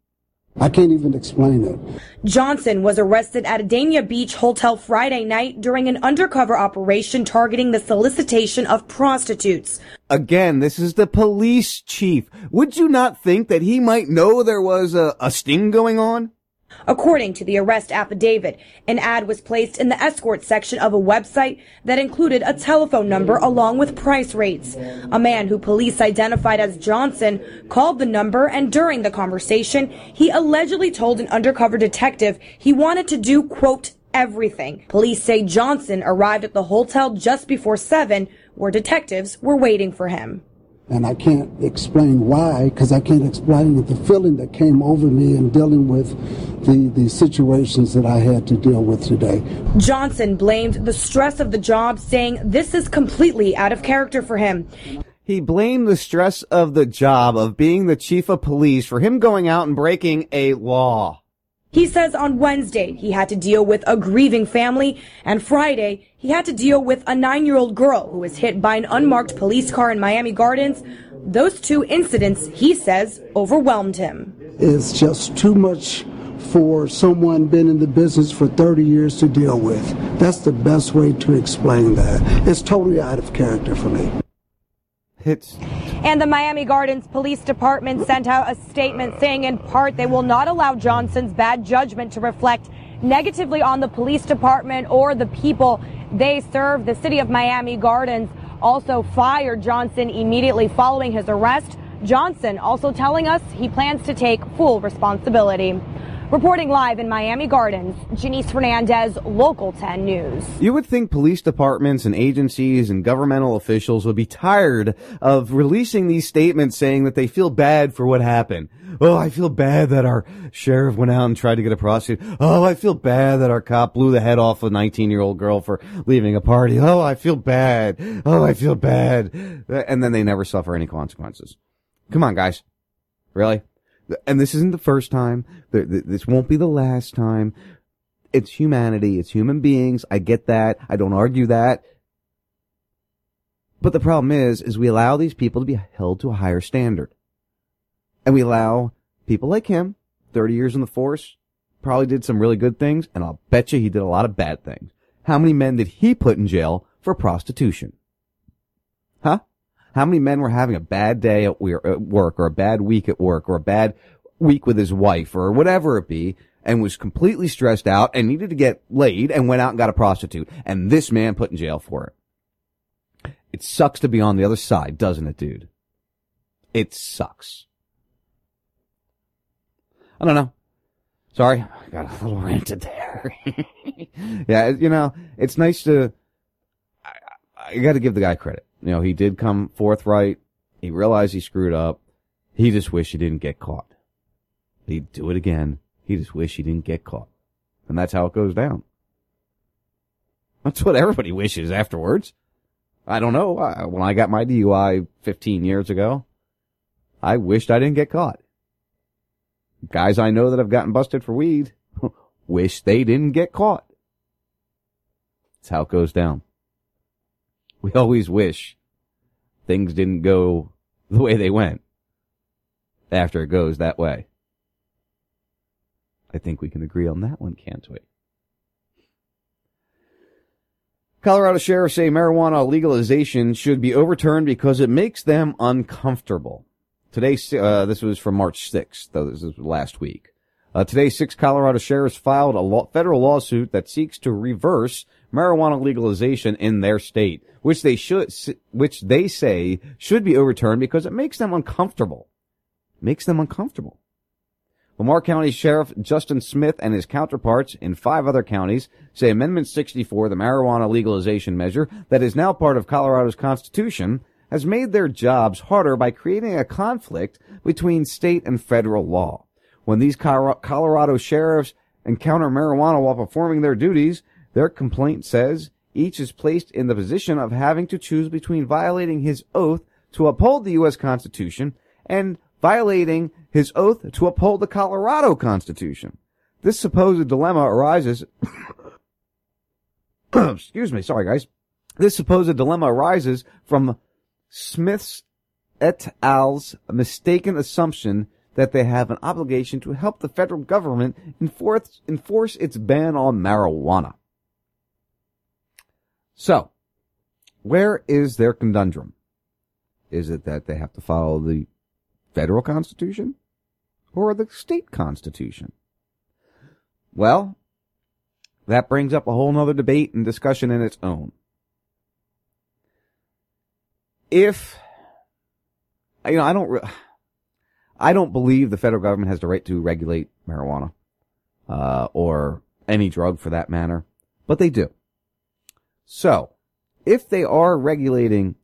I can't even explain it. Johnson was arrested at a Dania Beach hotel Friday night during an undercover operation targeting the solicitation of prostitutes. Again, this is the police chief. Would you not think that he might know there was a, a sting going on? According to the arrest affidavit, an ad was placed in the escort section of a website that included a telephone number along with price rates. A man who police identified as Johnson called the number and during the conversation, he allegedly told an undercover detective he wanted to do, quote, everything. Police say Johnson arrived at the hotel just before 7 where detectives were waiting for him. And I can't explain why, because I can't explain the feeling that came over me in dealing with the, the situations that I had to deal with today. Johnson blamed the stress of the job, saying this is completely out of character for him. He blamed the stress of the job of being the chief of police for him going out and breaking a law. He says on Wednesday he had to deal with a grieving family, and Friday he had to deal with a nine year old girl who was hit by an unmarked police car in Miami Gardens. Those two incidents, he says, overwhelmed him. It's just too much for someone been in the business for 30 years to deal with. That's the best way to explain that. It's totally out of character for me. It's And the Miami Gardens Police Department sent out a statement saying, in part, they will not allow Johnson's bad judgment to reflect negatively on the police department or the people they serve. The city of Miami Gardens also fired Johnson immediately following his arrest. Johnson also telling us he plans to take full responsibility. Reporting live in Miami Gardens, Jenise Fernandez, Local 10 News. You would think police departments and agencies and governmental officials would be tired of releasing these statements saying that they feel bad for what happened. Oh, I feel bad that our sheriff went out and tried to get a prostitute. Oh, I feel bad that our cop blew the head off a 19 year old girl for leaving a party. Oh, I feel bad. Oh, I feel bad. And then they never suffer any consequences. Come on, guys. Really? And this isn't the first time. Th- th- This won't be the last time. It's humanity. It's human beings. I get that. I don't argue that. But the problem is, is we allow these people to be held to a higher standard. And we allow people like him, 30 years in the force, probably did some really good things, and I'll bet you he did a lot of bad things. How many men did he put in jail for prostitution? Huh? How many men were having a bad day at work or a bad week at work or a bad week with his wife or whatever it be and was completely stressed out and needed to get laid and went out and got a prostitute and this man put in jail for it. It sucks to be on the other side, doesn't it, dude? It sucks. I don't know. Sorry, I got a little ranted there. yeah, you know, it's nice to. I, I got to give the guy credit. You know, he did come forthright. He realized he screwed up. He just wished he didn't get caught. He'd do it again. He just wished he didn't get caught. And that's how it goes down. That's what everybody wishes afterwards. I don't know. I, when I got my DUI 15 years ago, I wished I didn't get caught. Guys I know that have gotten busted for weed wish they didn't get caught. That's how it goes down. We always wish things didn't go the way they went after it goes that way. I think we can agree on that one, can't we? Colorado sheriffs say marijuana legalization should be overturned because it makes them uncomfortable. Today, uh, this was from March 6th, though this is last week. Uh, today, six Colorado sheriffs filed a law- federal lawsuit that seeks to reverse marijuana legalization in their state, which they should, which they say should be overturned because it makes them uncomfortable. Makes them uncomfortable. Larimer County Sheriff Justin Smith and his counterparts in five other counties say Amendment 64, the marijuana legalization measure that is now part of Colorado's constitution, has made their jobs harder by creating a conflict between state and federal law. When these Colorado sheriffs encounter marijuana while performing their duties, their complaint says each is placed in the position of having to choose between violating his oath to uphold the U.S. Constitution and violating his oath to uphold the Colorado Constitution. This supposed dilemma arises, excuse me, sorry guys, This supposed dilemma arises from Smith's et al.'s mistaken assumption that they have an obligation to help the federal government enforce, enforce its ban on marijuana. So, where is their conundrum? Is it that they have to follow the federal constitution or the state constitution? Well, that brings up a whole nother debate and discussion in its own. If, you know, I don't, re- I don't believe the federal government has the right to regulate marijuana, uh, or any drug for that matter, but they do. So, if they are regulating,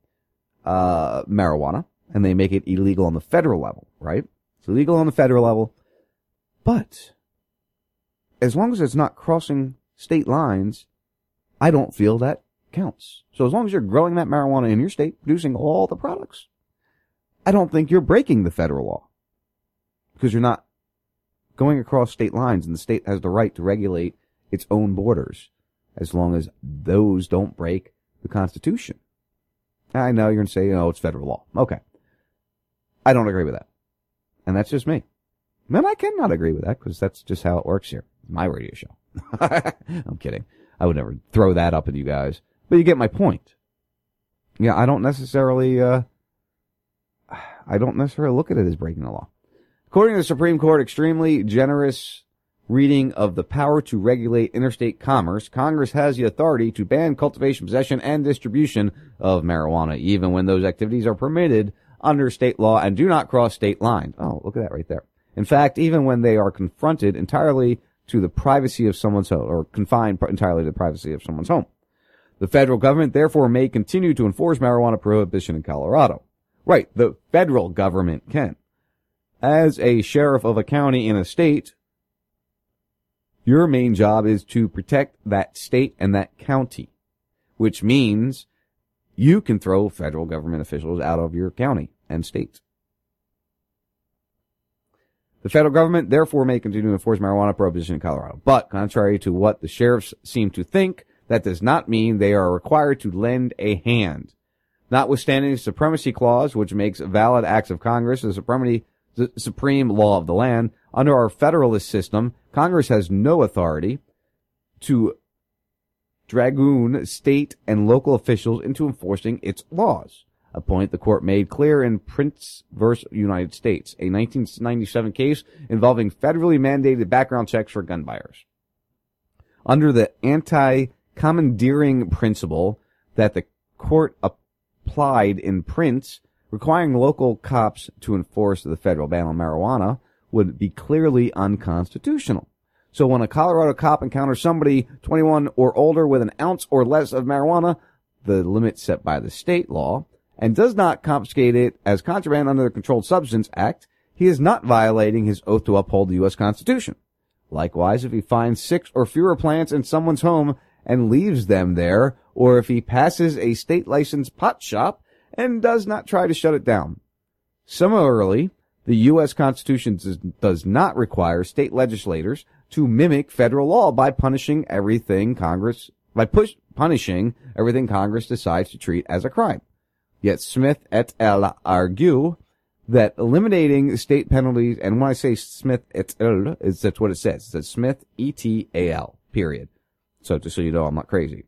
uh, marijuana and they make it illegal on the federal level, right? It's illegal on the federal level, but as long as it's not crossing state lines, I don't feel that counts. So as long as you're growing that marijuana in your state, producing all the products, I don't think you're breaking the federal law because you're not going across state lines and the state has the right to regulate its own borders as long as those don't break the constitution. I know you're going to say, oh, it's federal law. Okay. I don't agree with that. And that's just me. And I cannot agree with that because that's just how it works here. My radio show. I'm kidding. I would never throw that up at you guys. But you get my point. Yeah, I don't necessarily, uh, I don't necessarily look at it as breaking the law. According to the Supreme Court, extremely generous reading of the power to regulate interstate commerce, Congress has the authority to ban cultivation, possession, and distribution of marijuana, even when those activities are permitted under state law and do not cross state lines. Oh, look at that right there. In fact, even when they are confronted entirely to the privacy of someone's home, or confined entirely to the privacy of someone's home. The federal government therefore may continue to enforce marijuana prohibition in Colorado. Right, the federal government can. As a sheriff of a county in a state, your main job is to protect that state and that county, which means you can throw federal government officials out of your county and state. The federal government therefore may continue to enforce marijuana prohibition in Colorado. But contrary to what the sheriffs seem to think, that does not mean they are required to lend a hand. Notwithstanding the supremacy clause, which makes valid acts of Congress the supremacy, the supreme law of the land, under our federalist system, Congress has no authority to dragoon state and local officials into enforcing its laws a point the court made clear in Printz vs. United States, a 1997 case involving federally mandated background checks for gun buyers. Under the anti-commandeering principle that the court applied in Printz, requiring local cops to enforce the federal ban on marijuana would be clearly unconstitutional. So when a Colorado cop encounters somebody 21 or older with an ounce or less of marijuana, the limit set by the state law, and does not confiscate it as contraband under the Controlled Substance Act, he is not violating his oath to uphold the U.S. Constitution. Likewise, if he finds six or fewer plants in someone's home and leaves them there, or if he passes a state licensed pot shop and does not try to shut it down. Similarly, the U.S. Constitution does, does not require state legislators to mimic federal law by punishing everything Congress, by push, punishing everything Congress decides to treat as a crime. Yet Smith et al. argue that eliminating state penalties, and when I say Smith et al., is that's what it says. It says Smith E-T-A-L, period. So just so you know, I'm not crazy.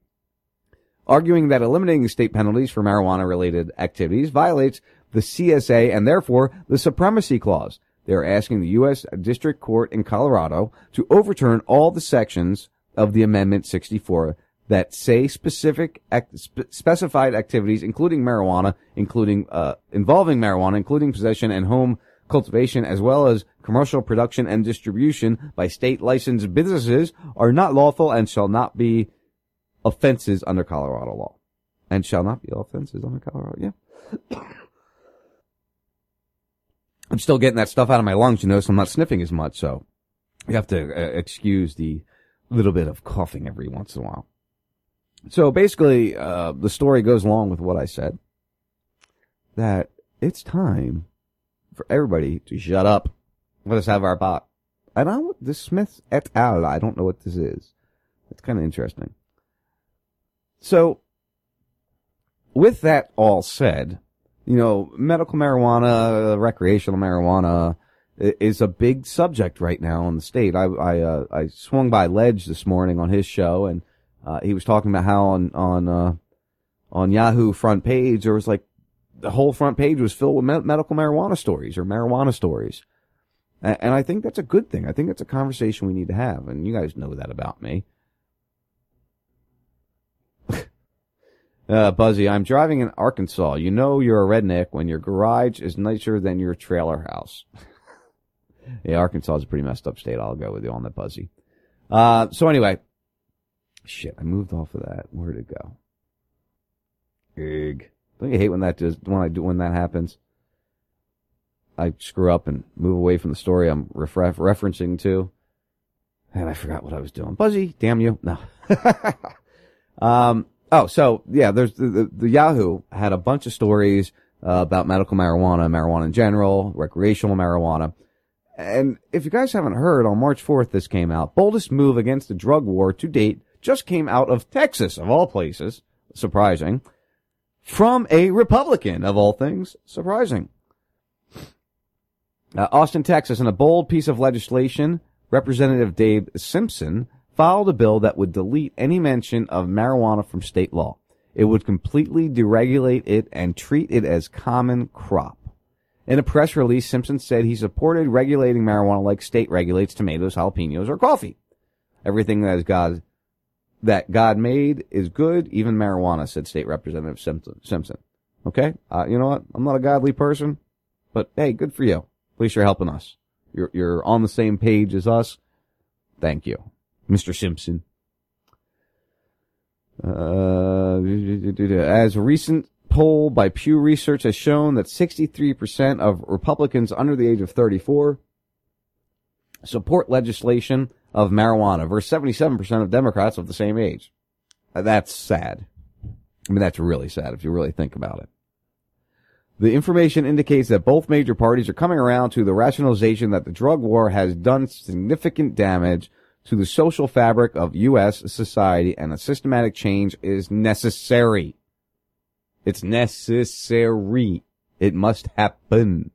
Arguing that eliminating state penalties for marijuana related activities violates the CSA and therefore the supremacy clause. They're asking the U.S. District Court in Colorado to overturn all the sections of the Amendment 64 that say specific spe- specified activities, including marijuana, including uh, involving marijuana, including possession and home cultivation, as well as commercial production and distribution by state licensed businesses, are not lawful and shall not be offenses under Colorado law, and shall not be offenses under Colorado. Yeah. I'm still getting that stuff out of my lungs, you know, so I'm not sniffing as much. So you have to uh, excuse the little bit of coughing every once in a while. So basically, uh, the story goes along with what I said. That it's time for everybody to shut up. Let us have our pot. And I, the Smith et al. I don't know what this is. It's kind of interesting. So, with that all said, you know, medical marijuana, recreational marijuana is a big subject right now in the state. I I, uh, I swung by Ledge this morning on his show, and uh, he was talking about how on on uh, on Yahoo front page there was like the whole front page was filled with me- medical marijuana stories or marijuana stories. A- And I think that's a good thing. I think that's a conversation we need to have. And you guys know that about me. Uh, Buzzy, I'm driving in Arkansas. You know you're a redneck when your garage is nicer than your trailer house. yeah, Arkansas is a pretty messed up state. I'll go with you on that, Buzzy. Uh, so anyway, shit, I moved off of that. Where'd it go? Ugh. Don't you hate when that does, when I do, when that happens? I screw up and move away from the story I'm referencing to. And I forgot what I was doing. Buzzy, damn you. No. um, oh, so yeah, there's the, the, the Yahoo had a bunch of stories uh, about medical marijuana, marijuana in general, recreational marijuana. And if you guys haven't heard, on March 4th, this came out. Boldest move against the drug war to date just came out of Texas, of all places. Surprising. From a Republican, of all things. Surprising. Uh, Austin, Texas, in a bold piece of legislation, Representative Dave Simpson filed a bill that would delete any mention of marijuana from state law. It would completely deregulate it and treat it as common crop. In a press release, Simpson said he supported regulating marijuana like state regulates tomatoes, jalapenos, or coffee. Everything that is God, that God made is good, even marijuana, said State Representative Simpson. Okay? Uh, you know what? I'm not a godly person, but hey, good for you. At least you're helping us. You're, you're on the same page as us. Thank you, Mr. Simpson. Uh, as a recent poll by Pew Research has shown that 63% of Republicans under the age of 34 support legislation of marijuana versus 77% of Democrats of the same age. Uh, That's sad. I mean, that's really sad if you really think about it. The information indicates that both major parties are coming around to the rationalization that the drug war has done significant damage to the social fabric of U.S. society and a systematic change is necessary. It's necessary. It must happen.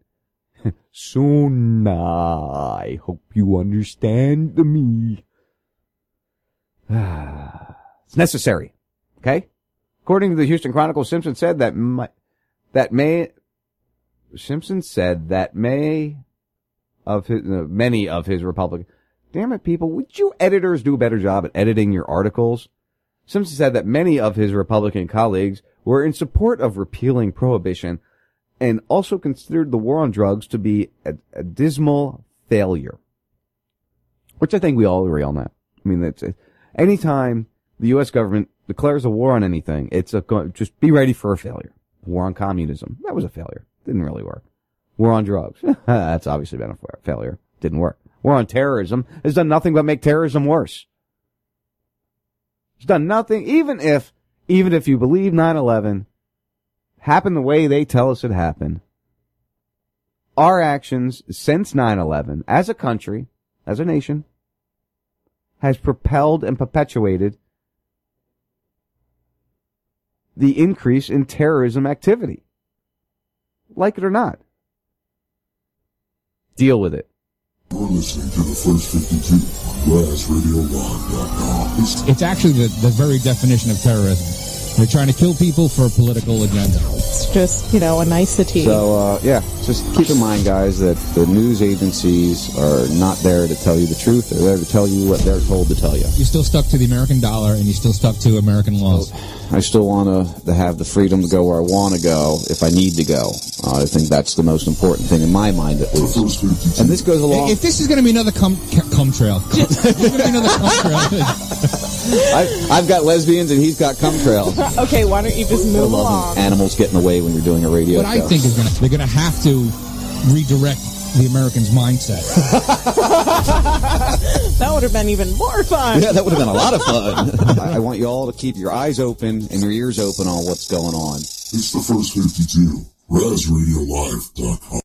Soon. I hope you understand me. it's necessary. Okay? According to the Houston Chronicle, Simpson said that my, that may Simpson said that may of his uh, many of his Republican. Damn it, people! Would you editors do a better job at editing your articles? Simpson said that many of his Republican colleagues were in support of repealing prohibition and also considered the war on drugs to be a, a dismal failure. Which I think we all agree on that. I mean, anytime the U.S. government declares a war on anything, it's a just be ready for a failure. War on communism, that was a failure. Didn't really work. War on drugs, that's obviously been a failure. Didn't work. War on terrorism has done nothing but make terrorism worse. It's done nothing, even if, even if you believe 9-11 happened the way they tell us it happened. Our actions since 9-11 as a country, as a nation, has propelled and perpetuated the increase in terrorism activity. Like it or not. Deal with it. You're listening to the first 52 on RazRadioLive.com. It's actually the, the very definition of terrorism. They're trying to kill people for a political agenda. It's just, you know, a nicety. So, uh, yeah, just keep in mind, guys, that the news agencies are not there to tell you the truth. They're there to tell you what they're told to tell you. You're still stuck to the American dollar and you're still stuck to American laws. I still want to have the freedom to go where I want to go if I need to go. Uh, I think that's the most important thing in my mind, at least. And this goes along. If this is going to be another cum, cum trail, this is going to be another cum trail. I've, I've got lesbians and he's got cum trails. okay, why don't you just I move love along? animals getting away when you're doing a radio what I think is going to, they're going to have to redirect the American's mindset. that would have been even more fun. Yeah, that would have been a lot of fun. I, I want you all to keep your eyes open and your ears open on what's going on. It's the first 52. RazRadioLive.com.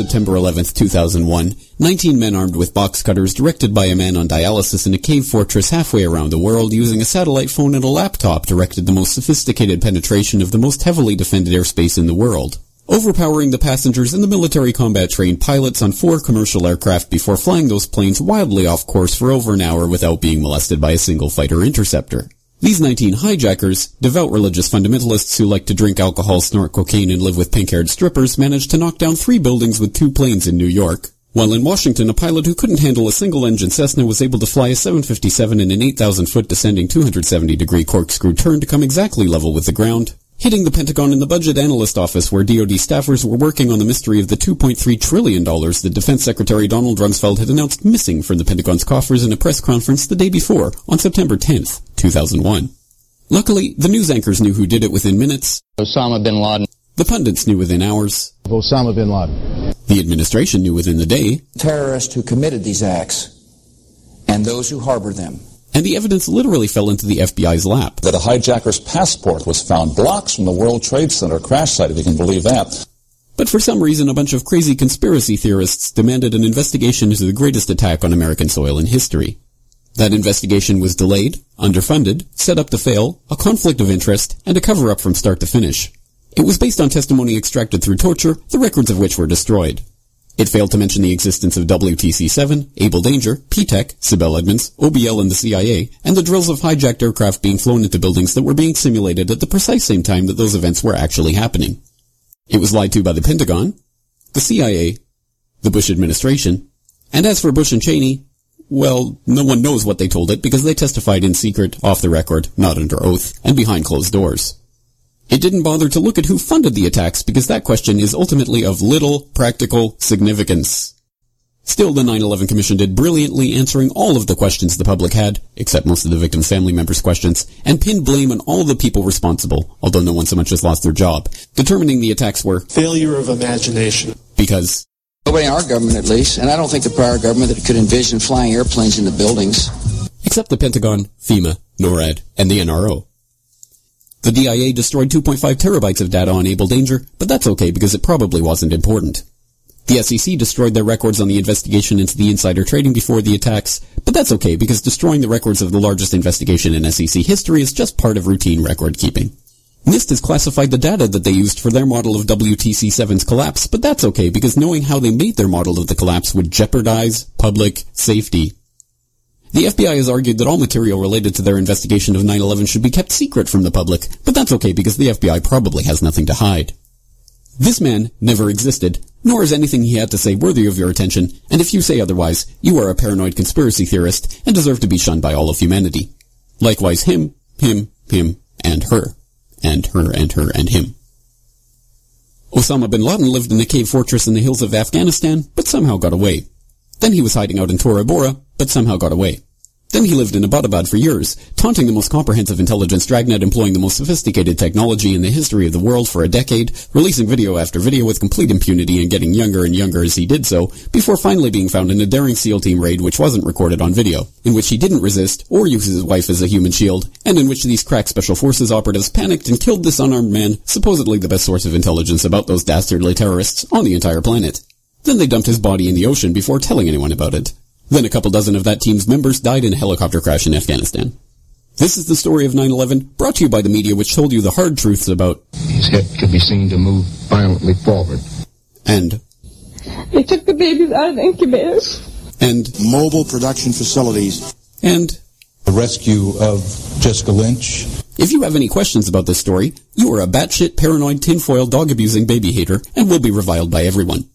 September 11, 2001, 19 men armed with box cutters directed by a man on dialysis in a cave fortress halfway around the world using a satellite phone and a laptop directed the most sophisticated penetration of the most heavily defended airspace in the world. Overpowering the passengers and the military combat trained pilots on four commercial aircraft before flying those planes wildly off course for over an hour without being molested by a single fighter interceptor. These 19 hijackers, devout religious fundamentalists who like to drink alcohol, snort cocaine, and live with pink-haired strippers, managed to knock down three buildings with two planes in New York. While in Washington, a pilot who couldn't handle a single-engine Cessna was able to fly a 757 in an 8,000-foot descending 270-degree corkscrew turn to come exactly level with the ground, hitting the Pentagon in the budget analyst office where DoD staffers were working on the mystery of the $2.3 trillion that Defense Secretary Donald Rumsfeld had announced missing from the Pentagon's coffers in a press conference the day before, on September 10th, 2001. Luckily, the news anchors knew who did it within minutes. Osama bin Laden. The pundits knew within hours. Osama bin Laden. The administration knew within the day. Terrorists who committed these acts and those who harbor them and the evidence literally fell into the FBI's lap. That a hijacker's passport was found blocks from the World Trade Center crash site, if you can believe that. But for some reason, a bunch of crazy conspiracy theorists demanded an investigation into the greatest attack on American soil in history. That investigation was delayed, underfunded, set up to fail, a conflict of interest, and a cover-up from start to finish. It was based on testimony extracted through torture, the records of which were destroyed. It failed to mention the existence of WTC-7, Able Danger, P-TECH, Sibel Edmonds, OBL and the CIA, and the drills of hijacked aircraft being flown into buildings that were being simulated at the precise same time that those events were actually happening. It was lied to by the Pentagon, the CIA, the Bush administration, and as for Bush and Cheney, well, no one knows what they told it because they testified in secret, off the record, not under oath, and behind closed doors. It didn't bother to look at who funded the attacks because that question is ultimately of little practical significance. Still, the 9-11 Commission did brilliantly answering all of the questions the public had, except most of the victims' family members' questions, and pinned blame on all the people responsible, although no one so much as lost their job, determining the attacks were failure of imagination. Because Nobody in our government, at least, and I don't think the prior government that could envision flying airplanes into buildings. Except the Pentagon, FEMA, NORAD, and the NRO. The DIA destroyed 2.5 terabytes of data on Able Danger, but that's okay because it probably wasn't important. The SEC destroyed their records on the investigation into the insider trading before the attacks, but that's okay because destroying the records of the largest investigation in SEC history is just part of routine record keeping. NIST has classified the data that they used for their model of WTC-7's collapse, but that's okay because knowing how they made their model of the collapse would jeopardize public safety. The FBI has argued that all material related to their investigation of 9-11 should be kept secret from the public, but that's okay because the FBI probably has nothing to hide. This man never existed, nor is anything he had to say worthy of your attention, and if you say otherwise, you are a paranoid conspiracy theorist and deserve to be shunned by all of humanity. Likewise him, him, him, and her. And her, and her, and him. Osama bin Laden lived in a cave fortress in the hills of Afghanistan, but somehow got away. Then he was hiding out in Tora Bora, but somehow got away. Then he lived in Abbottabad for years, taunting the most comprehensive intelligence dragnet employing the most sophisticated technology in the history of the world for a decade, releasing video after video with complete impunity and getting younger and younger as he did so, before finally being found in a daring SEAL team raid which wasn't recorded on video, in which he didn't resist or use his wife as a human shield, and in which these crack special forces operatives panicked and killed this unarmed man, supposedly the best source of intelligence about those dastardly terrorists on the entire planet. Then they dumped his body in the ocean before telling anyone about it. Then a couple dozen of that team's members died in a helicopter crash in Afghanistan. This is the story of 9-11, brought to you by the media which told you the hard truths about His head could be seen to move violently forward. And They took the babies out of incubators. And mobile production facilities. And the rescue of Jessica Lynch. If you have any questions about this story, you are a batshit paranoid tinfoil dog abusing baby hater and will be reviled by everyone.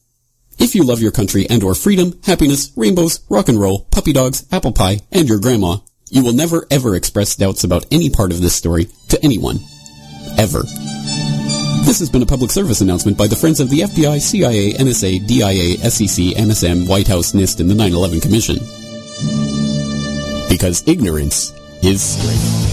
If you love your country and or freedom, happiness, rainbows, rock and roll, puppy dogs, apple pie, and your grandma, you will never ever express doubts about any part of this story to anyone. Ever. This has been a public service announcement by the Friends of the FBI, CIA, NSA, DIA, SEC, MSM, White House, NIST, and the 9-11 Commission. Because ignorance is strength.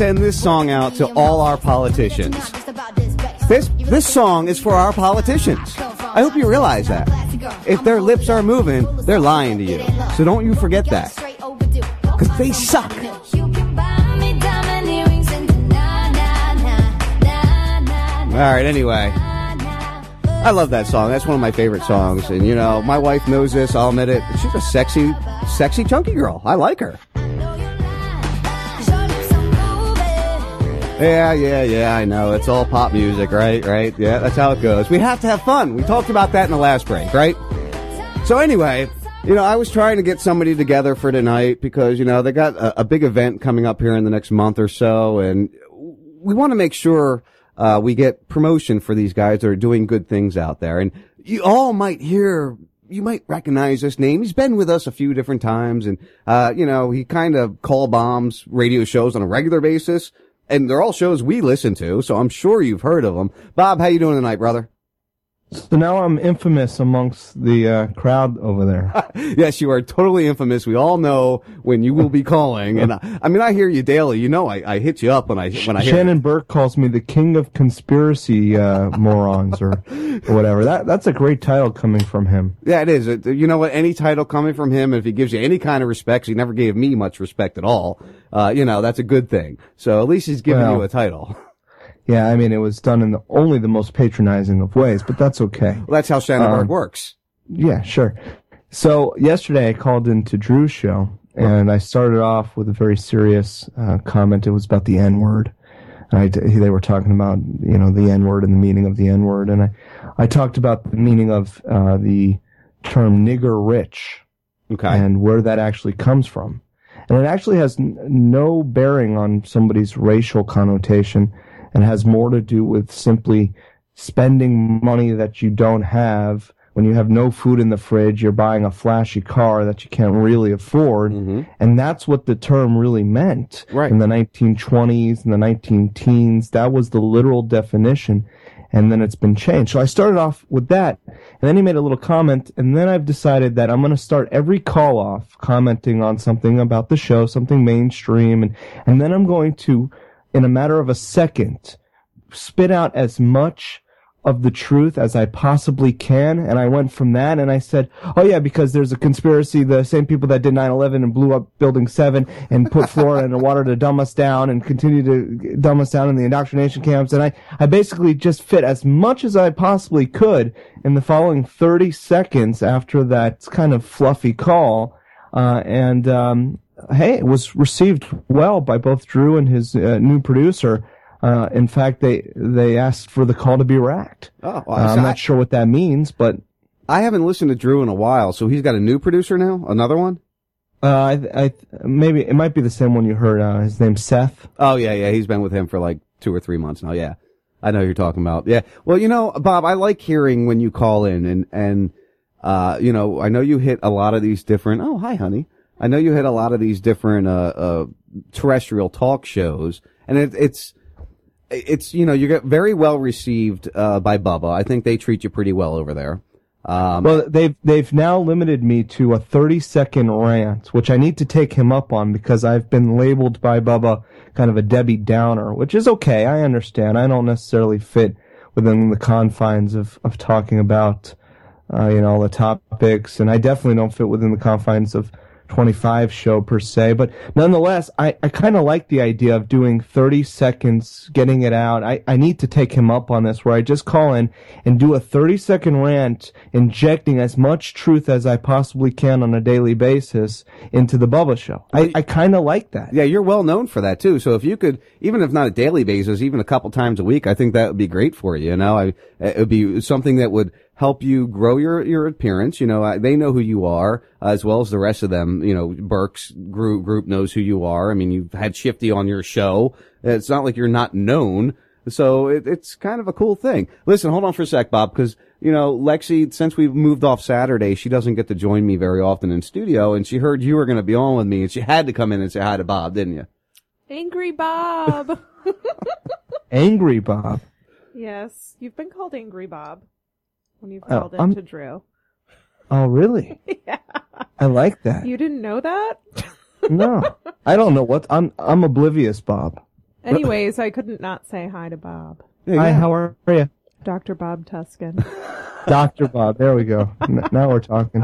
send this song out to all our politicians. This, this song is for our politicians. I hope you realize that. If their lips are moving, they're lying to you. So don't you forget that. Because they suck. All right, anyway. I love that song. That's one of my favorite songs. And, you know, my wife knows this. I'll admit it. She's a sexy, sexy, chunky girl. I like her. Yeah, yeah, yeah, I know. It's all pop music, right? Right? Yeah, that's how it goes. We have to have fun. We talked about that in the last break, right? So anyway, you know, I was trying to get somebody together for tonight because, you know, they got a, a big event coming up here in the next month or so and we want to make sure uh, we get promotion for these guys that are doing good things out there. And you all might hear, you might recognize this name. He's been with us a few different times, and uh, you know he kind of call bombs radio shows on a regular basis, and they're all shows we listen to. So I'm sure you've heard of them. Bob, how you doing tonight, brother? So now I'm infamous amongst the uh, crowd over there. yes, you are totally infamous. We all know when you will be calling, and I, I mean I hear you daily. You know I, I hit you up when I when I hear. Shannon Burke calls me the king of conspiracy uh, morons or, or whatever. That that's a great title coming from him. Yeah, it is. It- you know what? Any title coming from him, if he gives you any kind of respect, he never gave me much respect at all. Uh, you know, that's a good thing. So at least he's giving Well, you a title. Yeah, I mean it was done in the, only the most patronizing of ways, but that's okay. Well, that's how Shannon Um, works. Yeah, sure. So yesterday I called into Drew's show and I started off with a very serious uh, comment. It was about the N word. I, they were talking about, you know, the N word and the meaning of the N word. And I, I talked about the meaning of, uh, the term nigger rich. Okay. And where that actually comes from. And it actually has n- no bearing on somebody's racial connotation and has more to do with simply spending money that you don't have when you have no food in the fridge, you're buying a flashy car that you can't really afford. Mm-hmm. And that's what the term really meant Right. in the 1920s and the 19 teens. That was the literal definition. And then it's been changed. So I started off with that. And then he made a little comment. And then I've decided that I'm going to start every call off commenting on something about the show, something mainstream. And, and then I'm going to, in a matter of a second, spit out as much of the truth as I possibly can. And I went from that and I said, oh yeah, because there's a conspiracy, the same people that did 9-11 and blew up building seven and put fluoride in the water to dumb us down and continue to dumb us down in the indoctrination camps. And I, I basically just fit as much as I possibly could in the following 30 seconds after that kind of fluffy call. Uh, and, um, hey, it was received well by both Drew and his uh, new producer. Uh, in fact, they they asked for the call to be racked. Oh, Uh, I'm so not sure what that means, but I haven't listened to Drew in a while, so he's got a new producer now, another one. uh, I, I maybe it might be the same one you heard. Uh, his name's Seth. Oh yeah, yeah, he's been with him for like two or three months now. Yeah, I know who you're talking about. Yeah, well, you know, Bob, I like hearing when you call in and and uh, you know, I know you hit a lot of these different. Oh, hi, honey. I know you hit a lot of these different uh, uh terrestrial talk shows, and it, it's it's you know you get very well received uh by Bubba. I think they treat you pretty well over there. Um, well, they've they've now limited me to a 30 second rant, which I need to take him up on because I've been labeled by Bubba kind of a Debbie Downer, which is okay. I understand. I don't necessarily fit within the confines of of talking about uh, you know all the topics, and I definitely don't fit within the confines of 25 show per se. But nonetheless, I, I kind of like the idea of doing 30 seconds, getting it out. I, I need to take him up on this where I just call in and do a 30 second rant, injecting as much truth as I possibly can on a daily basis into the Bubba show. I, I kind of like that. Yeah, you're well known for that too. So if you could, even if not a daily basis, even a couple times a week, I think that would be great for you. You know, I, it would be something that would help you grow your, your appearance. You know, they know who you are uh, as well as the rest of them. You know, Burke's group, group knows who you are. I mean, you've had Shifty on your show. It's not like you're not known. So it, it's kind of a cool thing. Listen, hold on for a sec, Bob, because, you know, Lexi, since we've moved off Saturday, she doesn't get to join me very often in studio and she heard you were going to be on with me and she had to come in and say hi to Bob, didn't you? Angry Bob. Angry Bob. yes, you've been called Angry Bob when you've Oh, called I'm- into Drew. Oh, really? yeah. I like that. You didn't know that? No, I don't know what I'm. I'm oblivious, Bob. Anyways, I couldn't not say hi to Bob. Hi, how are you? Dr. Bob Tuskin. Doctor Bob. There we go. Now we're talking.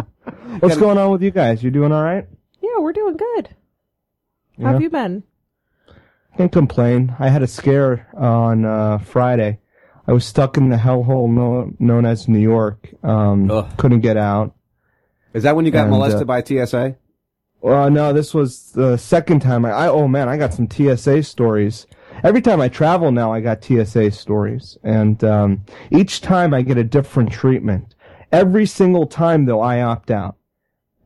What's going on with you guys? You doing all right? yeah, we're doing good. How have you been? Can't complain. I had a scare on uh, Friday. I was stuck in the hellhole no, known as New York. Um, couldn't get out. Is that when you got And, molested uh, by TSA? Well, no, this was the second time. I, I oh man, I got some TSA stories. every time I travel now, I got TSA stories, and um, each time I get a different treatment. Every single time, though, I opt out,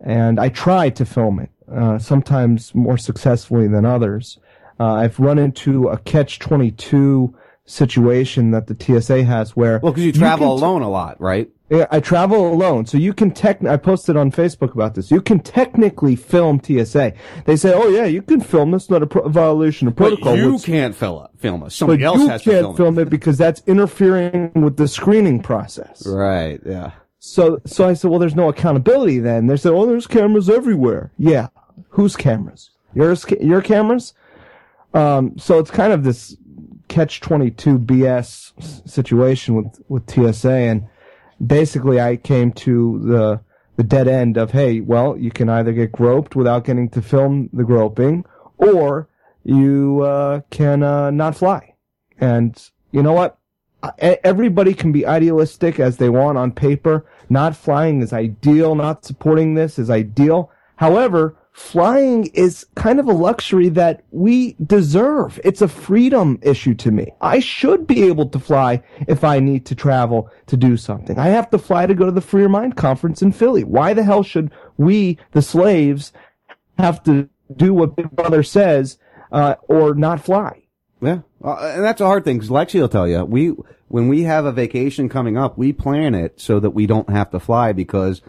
and I try to film it. Uh, sometimes more successfully than others. Uh, I've run into a catch twenty two situation that the TSA has where Well, because you travel t- alone a lot, right? yeah, I travel alone, so you can tech. I posted on Facebook about this. You can technically film TSA. They say, "Oh yeah, you can film. That's not a pro- violation of protocol." But you What's- can't film it. Film it. Somebody else you has to film, film it because that's interfering with the screening process. Right. Yeah. So, so I said, "Well, there's no accountability." Then they said, "Oh, there's cameras everywhere." Yeah, whose cameras? Yours? Your cameras? Um, so it's kind of this catch twenty two BS situation with with TSA, and basically I came to the the dead end of hey, well, you can either get groped without getting to film the groping, or you uh, can uh, not fly. And you know what? Everybody can be idealistic as they want on paper. Not flying is ideal. Not supporting this is ideal. However, flying is kind of a luxury that we deserve. It's a freedom issue to me. I should be able to fly if I need to travel to do something. I have to fly to go to the Free Your Mind conference in Philly. Why the hell should we, the slaves, have to do what Big Brother says uh, or not fly? Yeah, uh, and that's a hard thing because Lexi will tell you we when we have a vacation coming up, we plan it so that we don't have to fly because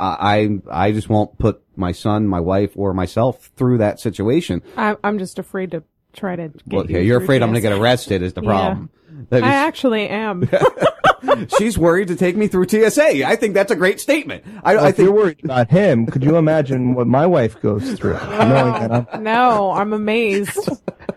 I I I just won't put my son, my wife, or myself through that situation. I, I'm just afraid to try to. Get Well, you yeah, you're through afraid I'm going to get arrested is the Yeah. problem. I actually am. she's worried to take me through TSA. I think that's a great statement. I, Well, I if think you're worried about him, could you imagine what my wife goes through? knowing that I'm no, I'm amazed.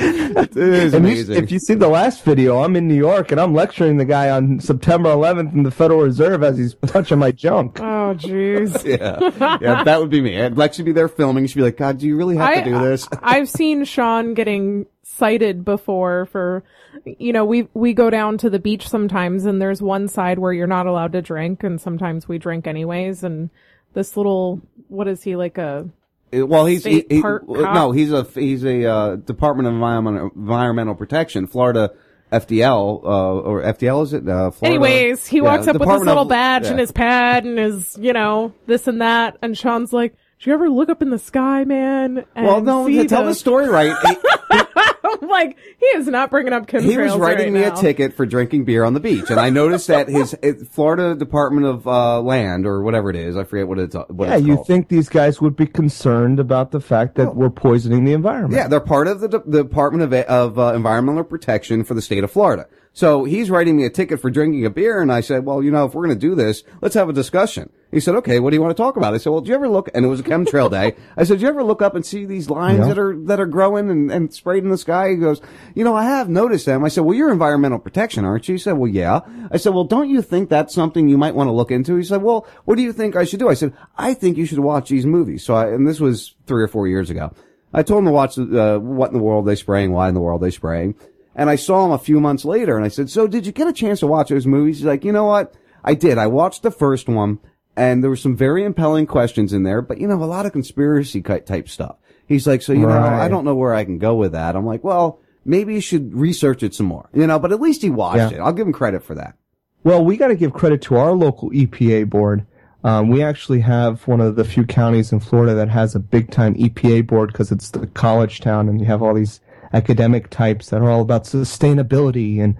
it is And you- if you see the last video, I'm in New York and I'm lecturing the guy on September 11th in the Federal Reserve as he's touching my junk. Oh, jeez. yeah, yeah, that would be me. And Lexi be there filming. She'd be like, "God, do you really have to do this?" I've seen Sean getting cited before for, you know, we we go down to the beach sometimes, and there's one side where you're not allowed to drink, and sometimes we drink anyways. And this little, what is he like a? Well, he's he, he- park well, cop? no, he's a he's a uh, Department of Environmental, Environmental Protection, Florida FDL uh, or FDL is it? Uh, Florida, Anyways, he Yeah, walks up with his little of- badge yeah. and his pad and his, you know, this and that. And Sean's like, "Did you ever look up in the sky, man?" And Well, no, tell the story right. I'm like, he is not bringing up chemtrails He was writing right me now. a ticket for drinking beer on the beach, and I noticed that his it, Florida Department of uh, Land or whatever it is, I forget what it's what Yeah, it's you think these guys would be concerned about the fact that we're poisoning the environment? Yeah, they're part of the, De- the Department of, of uh, Environmental Protection for the state of Florida. So he's writing me a ticket for drinking a beer, and I said, well, you know, if we're going to do this, let's have a discussion. He said, okay, what do you want to talk about? I said, well, do you ever look, and it was a chemtrail day. I said, do you ever look up and see these lines Yeah. that are, that are growing and, and sprayed in the sky? He goes, you know, I have noticed them. I said, well, you're environmental protection, aren't you? He said, well, yeah. I said, well, don't you think that's something you might want to look into? He said, well, what do you think I should do? I said, I think you should watch these movies. So I, and this was three or four years ago. I told him to watch uh, what in the world they spraying, why in the world they spraying. And I saw him a few months later and I said, so did you get a chance to watch those movies? He's like, you know what? I did. I watched the first one and there were some very impelling questions in there, but you know, a lot of conspiracy type stuff. He's like, so you know, I don't know where I can go with that. I'm like, well, maybe you should research it some more, you know, but at least he watched Yeah. it. I'll give him credit for that. Well, we got to give credit to our local EPA board. Um, we actually have one of the few counties in Florida that has a big time EPA board because it's the college town and you have all these academic types that are all about sustainability and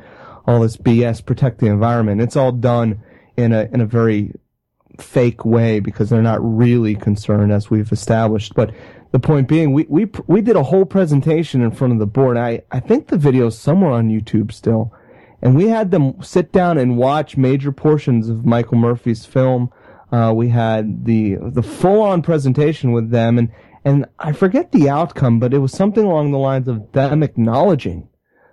all this BS, protect the environment. It's all done in a, in a very fake way because they're not really concerned as we've established. But the point being, we, we, we did a whole presentation in front of the board. I, I think the video's somewhere on YouTube still. And we had them sit down and watch major portions of Michael Murphy's film. Uh, we had the, the full on presentation with them and, and I forget the outcome, but it was something along the lines of them acknowledging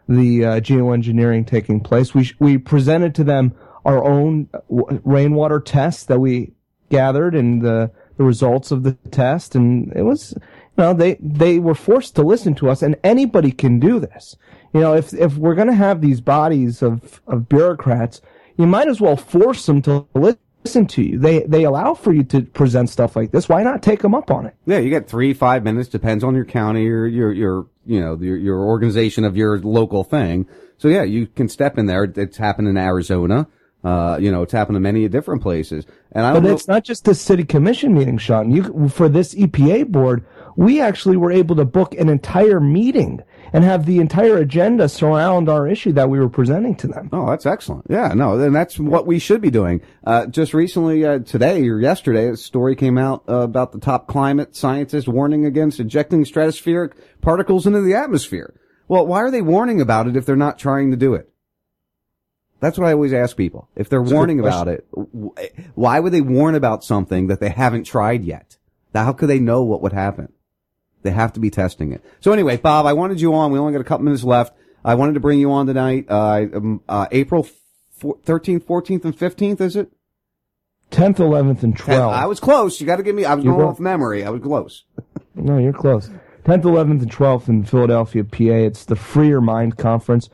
the uh, geoengineering taking place. We we presented to them our own rainwater tests that we gathered and the the results of the test, and it was you know they they were forced to listen to us, and anybody can do this. You know, if if we're going to have these bodies of of bureaucrats, you might as well force them to listen listen to you. They they allow for you to present stuff like this. Why not take them up on it? Yeah, you get three, five minutes, depends on your county or your, your, you know, your, your organization of your local thing. So yeah, you can step in there. It's happened in Arizona. Uh, you know, it's happened in many different places. And I But don't know. it's not just the city commission meeting, Sean. You for this EPA board, we actually were able to book an entire meeting and have the entire agenda surround our issue that we were presenting to them. Oh, that's excellent. Yeah, no, and that's what we should be doing. Uh, just recently, uh, today or yesterday, a story came out uh, about the top climate scientists warning against ejecting stratospheric particles into the atmosphere. Well, why are they warning about it if they're not trying to do it? That's what I always ask people. If they're That's warning about it, why would they warn about something that they haven't tried yet? How could they know what would happen? They have to be testing it. So anyway, Bob, I wanted you on. We only got a couple minutes left. I wanted to bring you on tonight. Uh, um, uh, April four- 13th, 14th, and 15th, is it? 10th, 11th, and 12th. I was close. You got to give me, I was going off memory. I was close. No, you're close. 10th, 11th, and 12th in Philadelphia, PA. It's the Free Your Mind Conference.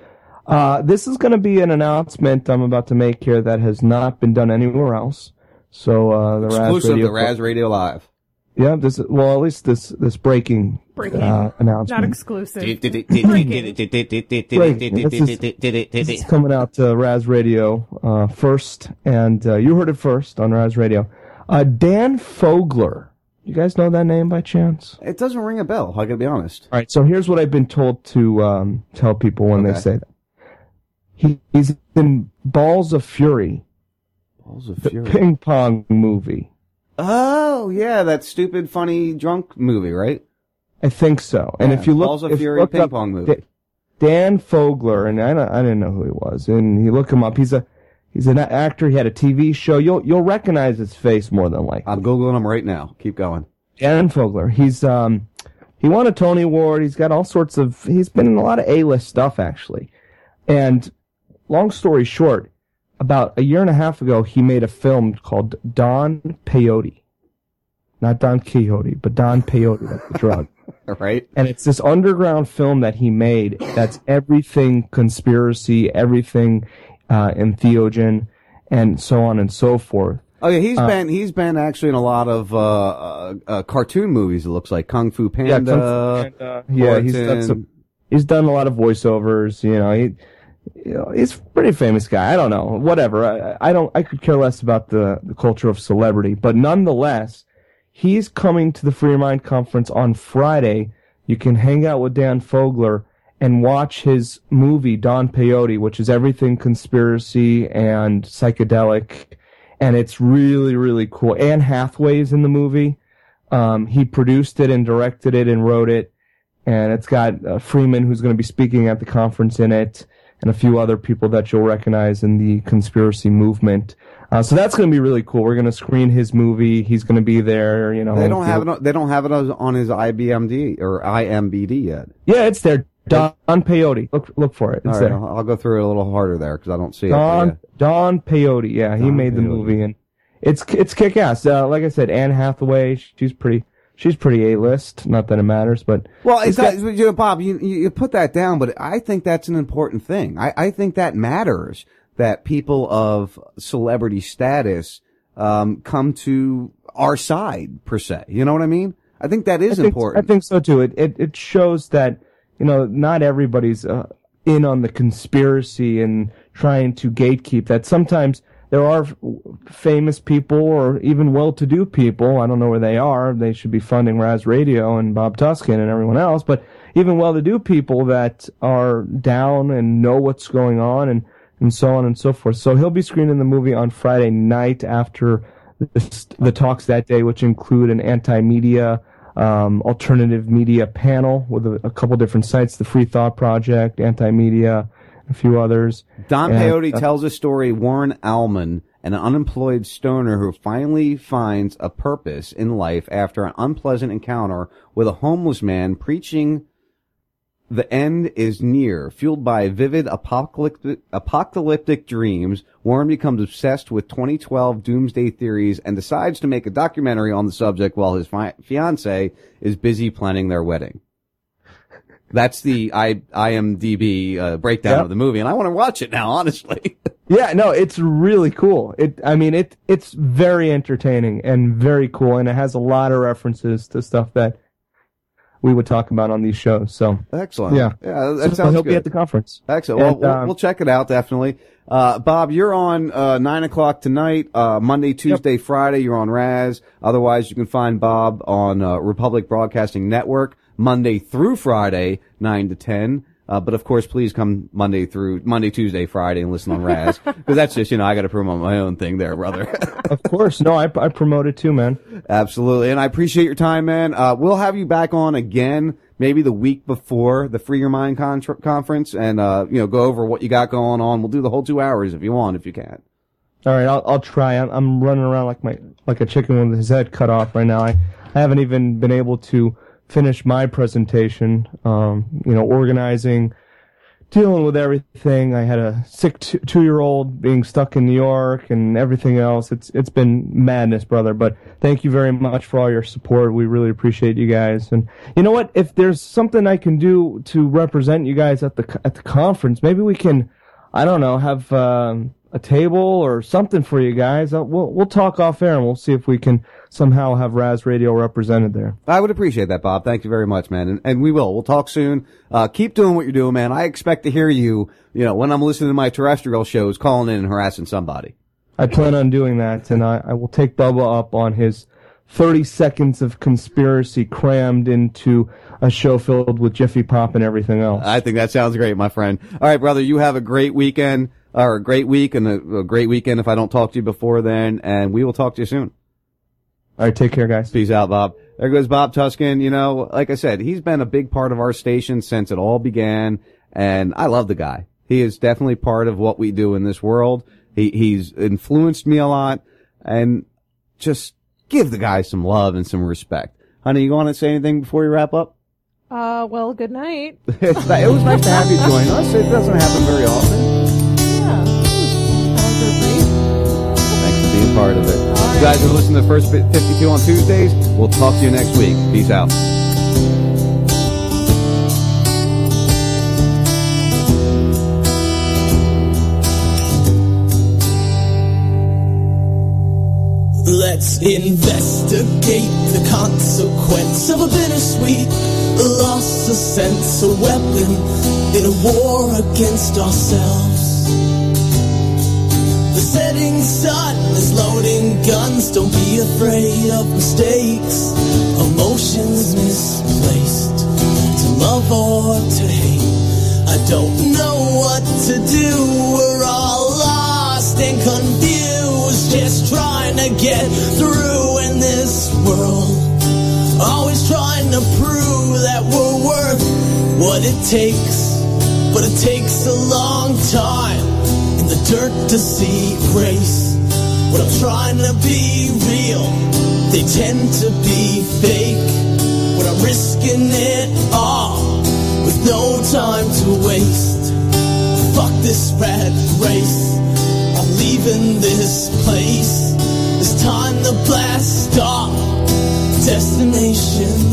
Uh, this is going to be an announcement I'm about to make here that has not been done anywhere else. So, uh, the Raz Radio to Raz Radio Live. Yeah, this well, at least this, this breaking, Breaking. uh, announcement. Not exclusive. Breaking. This is, this is coming out to Raz Radio uh, first, and uh, you heard it first on Raz Radio. Uh, Dan Fogler. You guys know that name by chance? It doesn't ring a bell. I got to be honest. All right, so here's what I've been told to um, tell people when they say that. He, he's in Balls of Fury, Balls of the Fury. ping pong movie. Oh, yeah, that stupid, funny, drunk movie, right? I think so. And Yeah, if you look, Balls of if you Fury look ping up pong movie. Da- Dan Fogler, and I, don't, I didn't know who he was, and you look him up. He's a he's an actor. He had a TV show. You'll you'll recognize his face more than likely. I'm googling him right now. Keep going. Dan Fogler. He's um he won a Tony Award. He's got all sorts of. He's been in a lot of A list stuff actually. And long story short, about a year and a half ago, he made a film called Don Peyote. Not Don Quixote, but Don Peyote, like the drug. Right? And it's this underground film that he made that's everything conspiracy, everything uh, entheogen, and so on and so forth. Oh yeah, he's Uh, been he's been actually in a lot of uh, uh, uh, cartoon movies. It looks like Kung Fu Panda. Yeah, Kung Fu Panda. Yeah, he's done some. He's done a lot of voiceovers. You know, he, you know, he's a pretty famous guy. I don't know, whatever. I, I don't. I could care less about the the culture of celebrity, but nonetheless, he's coming to the Free Your Mind conference on Friday. You can hang out with Dan Fogler and watch his movie Don Peyote, which is everything conspiracy and psychedelic, and it's really really cool. Anne Hathaway's in the movie. Um, he produced it and directed it and wrote it, and it's got uh, Freeman who's going to be speaking at the conference in it, and a few other people that you'll recognize in the conspiracy movement. Uh, so that's going to be really cool. We're going to screen his movie. He's going to be there. You know, They don't have it. On, they don't have it on his IBMD or IMBD yet. Yeah, it's there. Don Peyote. Look, look for it. It's All right, there. I'll, I'll go through it a little harder there because I don't see Don it. Don Don Peyote. Yeah, he Don made the movie, and it's it's kick ass. Uh, like I said, Anne Hathaway. She's pretty. She's pretty a list. Not that it matters, but Well, it's not, you know, Bob, you, you you put that down, but I think that's an important thing. I, I think that matters that people of celebrity status um, come to our side per se. You know what I mean? I think that is I think, important. I think so too. It, it it shows that you know not everybody's uh, in on the conspiracy and trying to gatekeep. That sometimes there are famous people or even well-to-do people. I don't know where they are. They should be funding Raz Radio and Bob Tuskin and everyone else. But even well-to-do people that are down and know what's going on and and so on and so forth. So he'll be screening the movie on Friday night after the, the talks that day, which include an anti-media, um, alternative media panel with a, a couple different sites, the Free Thought Project, Anti-Media, a few others. Don And, Peyote uh, tells a story Warren Alman, an unemployed stoner who finally finds a purpose in life after an unpleasant encounter with a homeless man preaching the end is near. Fueled by vivid apocalyptic, apocalyptic dreams, Warren becomes obsessed with 2012 doomsday theories and decides to make a documentary on the subject while his fi- fiance is busy planning their wedding. That's the I, IMDb uh, breakdown Yep. of the movie, and I want to watch it now, honestly. Yeah, no, it's really cool. It, I mean, it, it's very entertaining and very cool, and it has a lot of references to stuff that we would talk about on these shows. So Excellent. Yeah, Yeah, that So sounds he'll good. be at the conference. Excellent. Well, And, we'll, um, we'll check it out definitely. Uh, Bob, you're on uh, nine o'clock tonight. Uh, Monday, Tuesday, Friday, you're on Raz. Otherwise, you can find Bob on uh, Republic Broadcasting Network Monday through Friday, nine to ten. Uh, but of course, please come Monday through Monday, Tuesday, Friday, and listen on Raz because that's just you know I got to promote my own thing there, brother. of course, no, I, I promote it too, man. Absolutely, and I appreciate your time, man. Uh, we'll have you back on again, maybe the week before the Free Your Mind contra- conference, and uh, you know, go over what you got going on. We'll do the whole two hours if you want, if you can. All right, I'll, I'll try. I'm, I'm running around like my like a chicken with his head cut off right now. I, I haven't even been able to finish my presentation. Um, you know, organizing, dealing with everything. I had a sick t- two year old being stuck in New York and everything else. It's it's been madness, brother. But thank you very much for all your support. We really appreciate you guys. And you know what? If there's something I can do to represent you guys at the at the conference, maybe we can. I don't know, have um, a table or something for you guys. Uh, we'll we'll talk off air and we'll see if we can somehow have Raz Radio represented there. I would appreciate that, Bob. Thank you very much, man. And, and we will. We'll talk soon. Uh, keep doing what you're doing, man. I expect to hear you, you know, when I'm listening to my terrestrial shows, calling in and harassing somebody. I plan on doing that, and I, I will take Bubba up on his 30 seconds of conspiracy crammed into a show filled with Jiffy Pop and everything else. I think that sounds great, my friend. All right, brother, you have a great weekend, or a great week and a, a great weekend if I don't talk to you before then, and we will talk to you soon. All right, take care, guys. Peace out, Bob. There goes Bob Tuskin. You know, like I said, he's been a big part of our station since it all began, and I love the guy. He is definitely part of what we do in this world. He, he's influenced me a lot, and just give the guy some love and some respect. Honey, you want to say anything before we wrap up? Uh, well, good night. It was nice to have you join us. It doesn't happen very often. Part of it. You guys are listening to the first 52 on Tuesdays. We'll talk to you next week. Peace out. Let's investigate the consequence of a bittersweet loss of sense, a weapon in a war against ourselves. The setting sun is loading guns, don't be afraid of mistakes, emotions misplaced, to love or to hate. I don't know what to do, we're all lost and confused, just trying to get through in this world. Always trying to prove that we're worth what it takes, but it takes a long time in the dirt to see grace. When I'm trying to be real, they tend to be fake. When I'm risking it all with no time to waste. Fuck this rat race. I'm leaving this place. It's time to blast off. Destination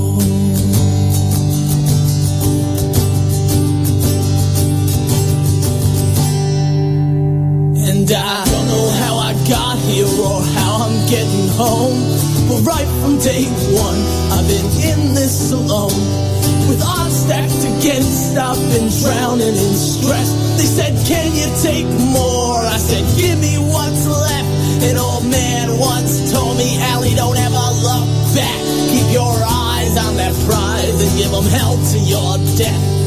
I don't know how I got here or how I'm getting home. But right from day one, I've been in this alone. With odds stacked against, I've been drowning in stress. They said, Can you take more? I said, Give me what's left. An old man once told me, Allie, don't ever look back. Keep your eyes on that prize and give them hell to your death.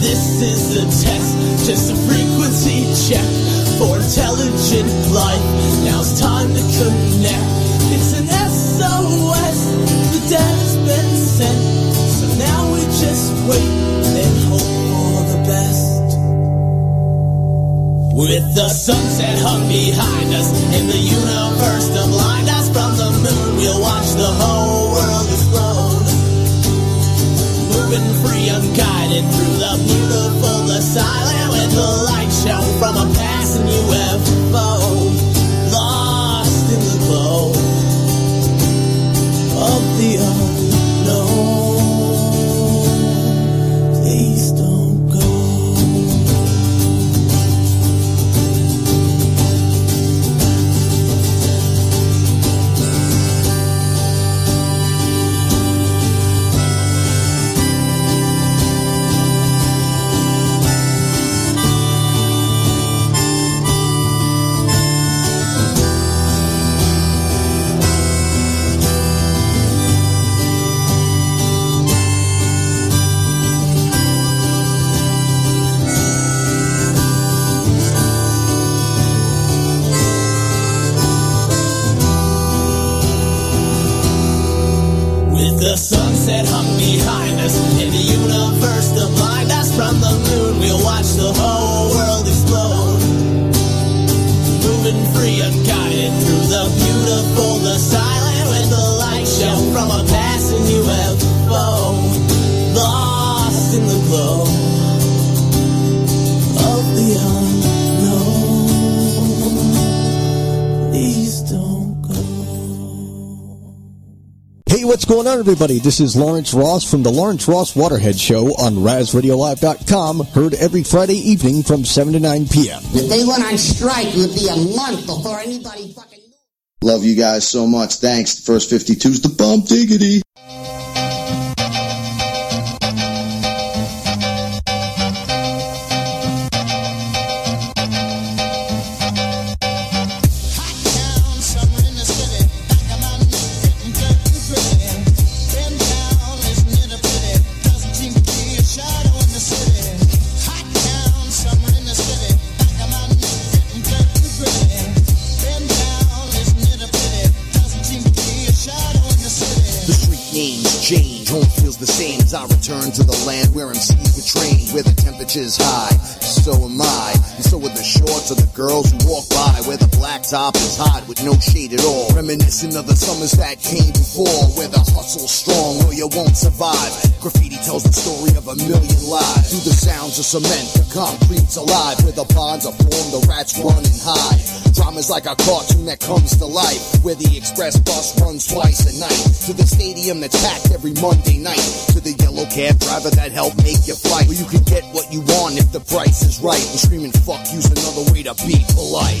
This is a test, just a frequency check for intelligent life. Now it's time to connect. It's an SOS, the data's been sent. So now we just wait and hope for the best. With the sunset hung behind us and the universe to blind us from the moon, we'll watch the whole Moving free, unguided through the beautiful, silent, with the light show from a passing UFO. Lost in the glow of the unknown. What's everybody? This is Lawrence Ross from the Lawrence Ross Waterhead Show on RazRadioLive.com, heard every Friday evening from 7 to 9 p.m. If they went on strike, it would be a month before anybody fucking. Love you guys so much. Thanks. The first 52's the bump diggity. Temperature's high. So am I, and so are the shorts of the girls who walk by, where the black top is hot with no shade at all. Reminiscent of the summers that came before, where the hustle's strong or you won't survive. Graffiti tells the story of a million lives. Through the sounds of cement, the concrete's alive, where the bonds are formed, the rats run and hide. Drama's like a cartoon that comes to life, where the express bus runs twice a night. To the stadium that's packed every Monday night. To the yellow cab driver that helped make your flight. Where you can get what you want if the price is right. And screaming fuck you's another way to be polite.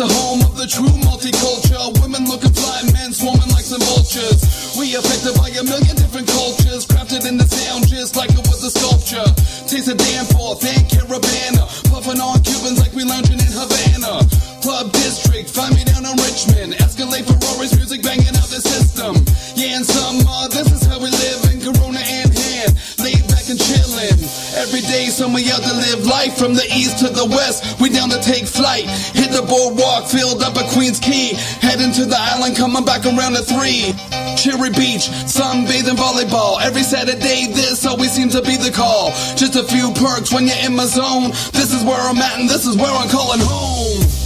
the home of the true multiculture. Women looking fly, men swarming like some vultures. We affected by a million different cultures, crafted in the sound just like it was a sculpture. Taste of damn and Caribana, Somebody out to live life from the east to the west. We down to take flight, hit the boardwalk, filled up at Queens Quay, heading to the island, coming back around at three. Cherry Beach, sunbathing volleyball. Every Saturday, this always seems to be the call. Just a few perks when you're in my zone. This is where I'm at, and this is where I'm calling home.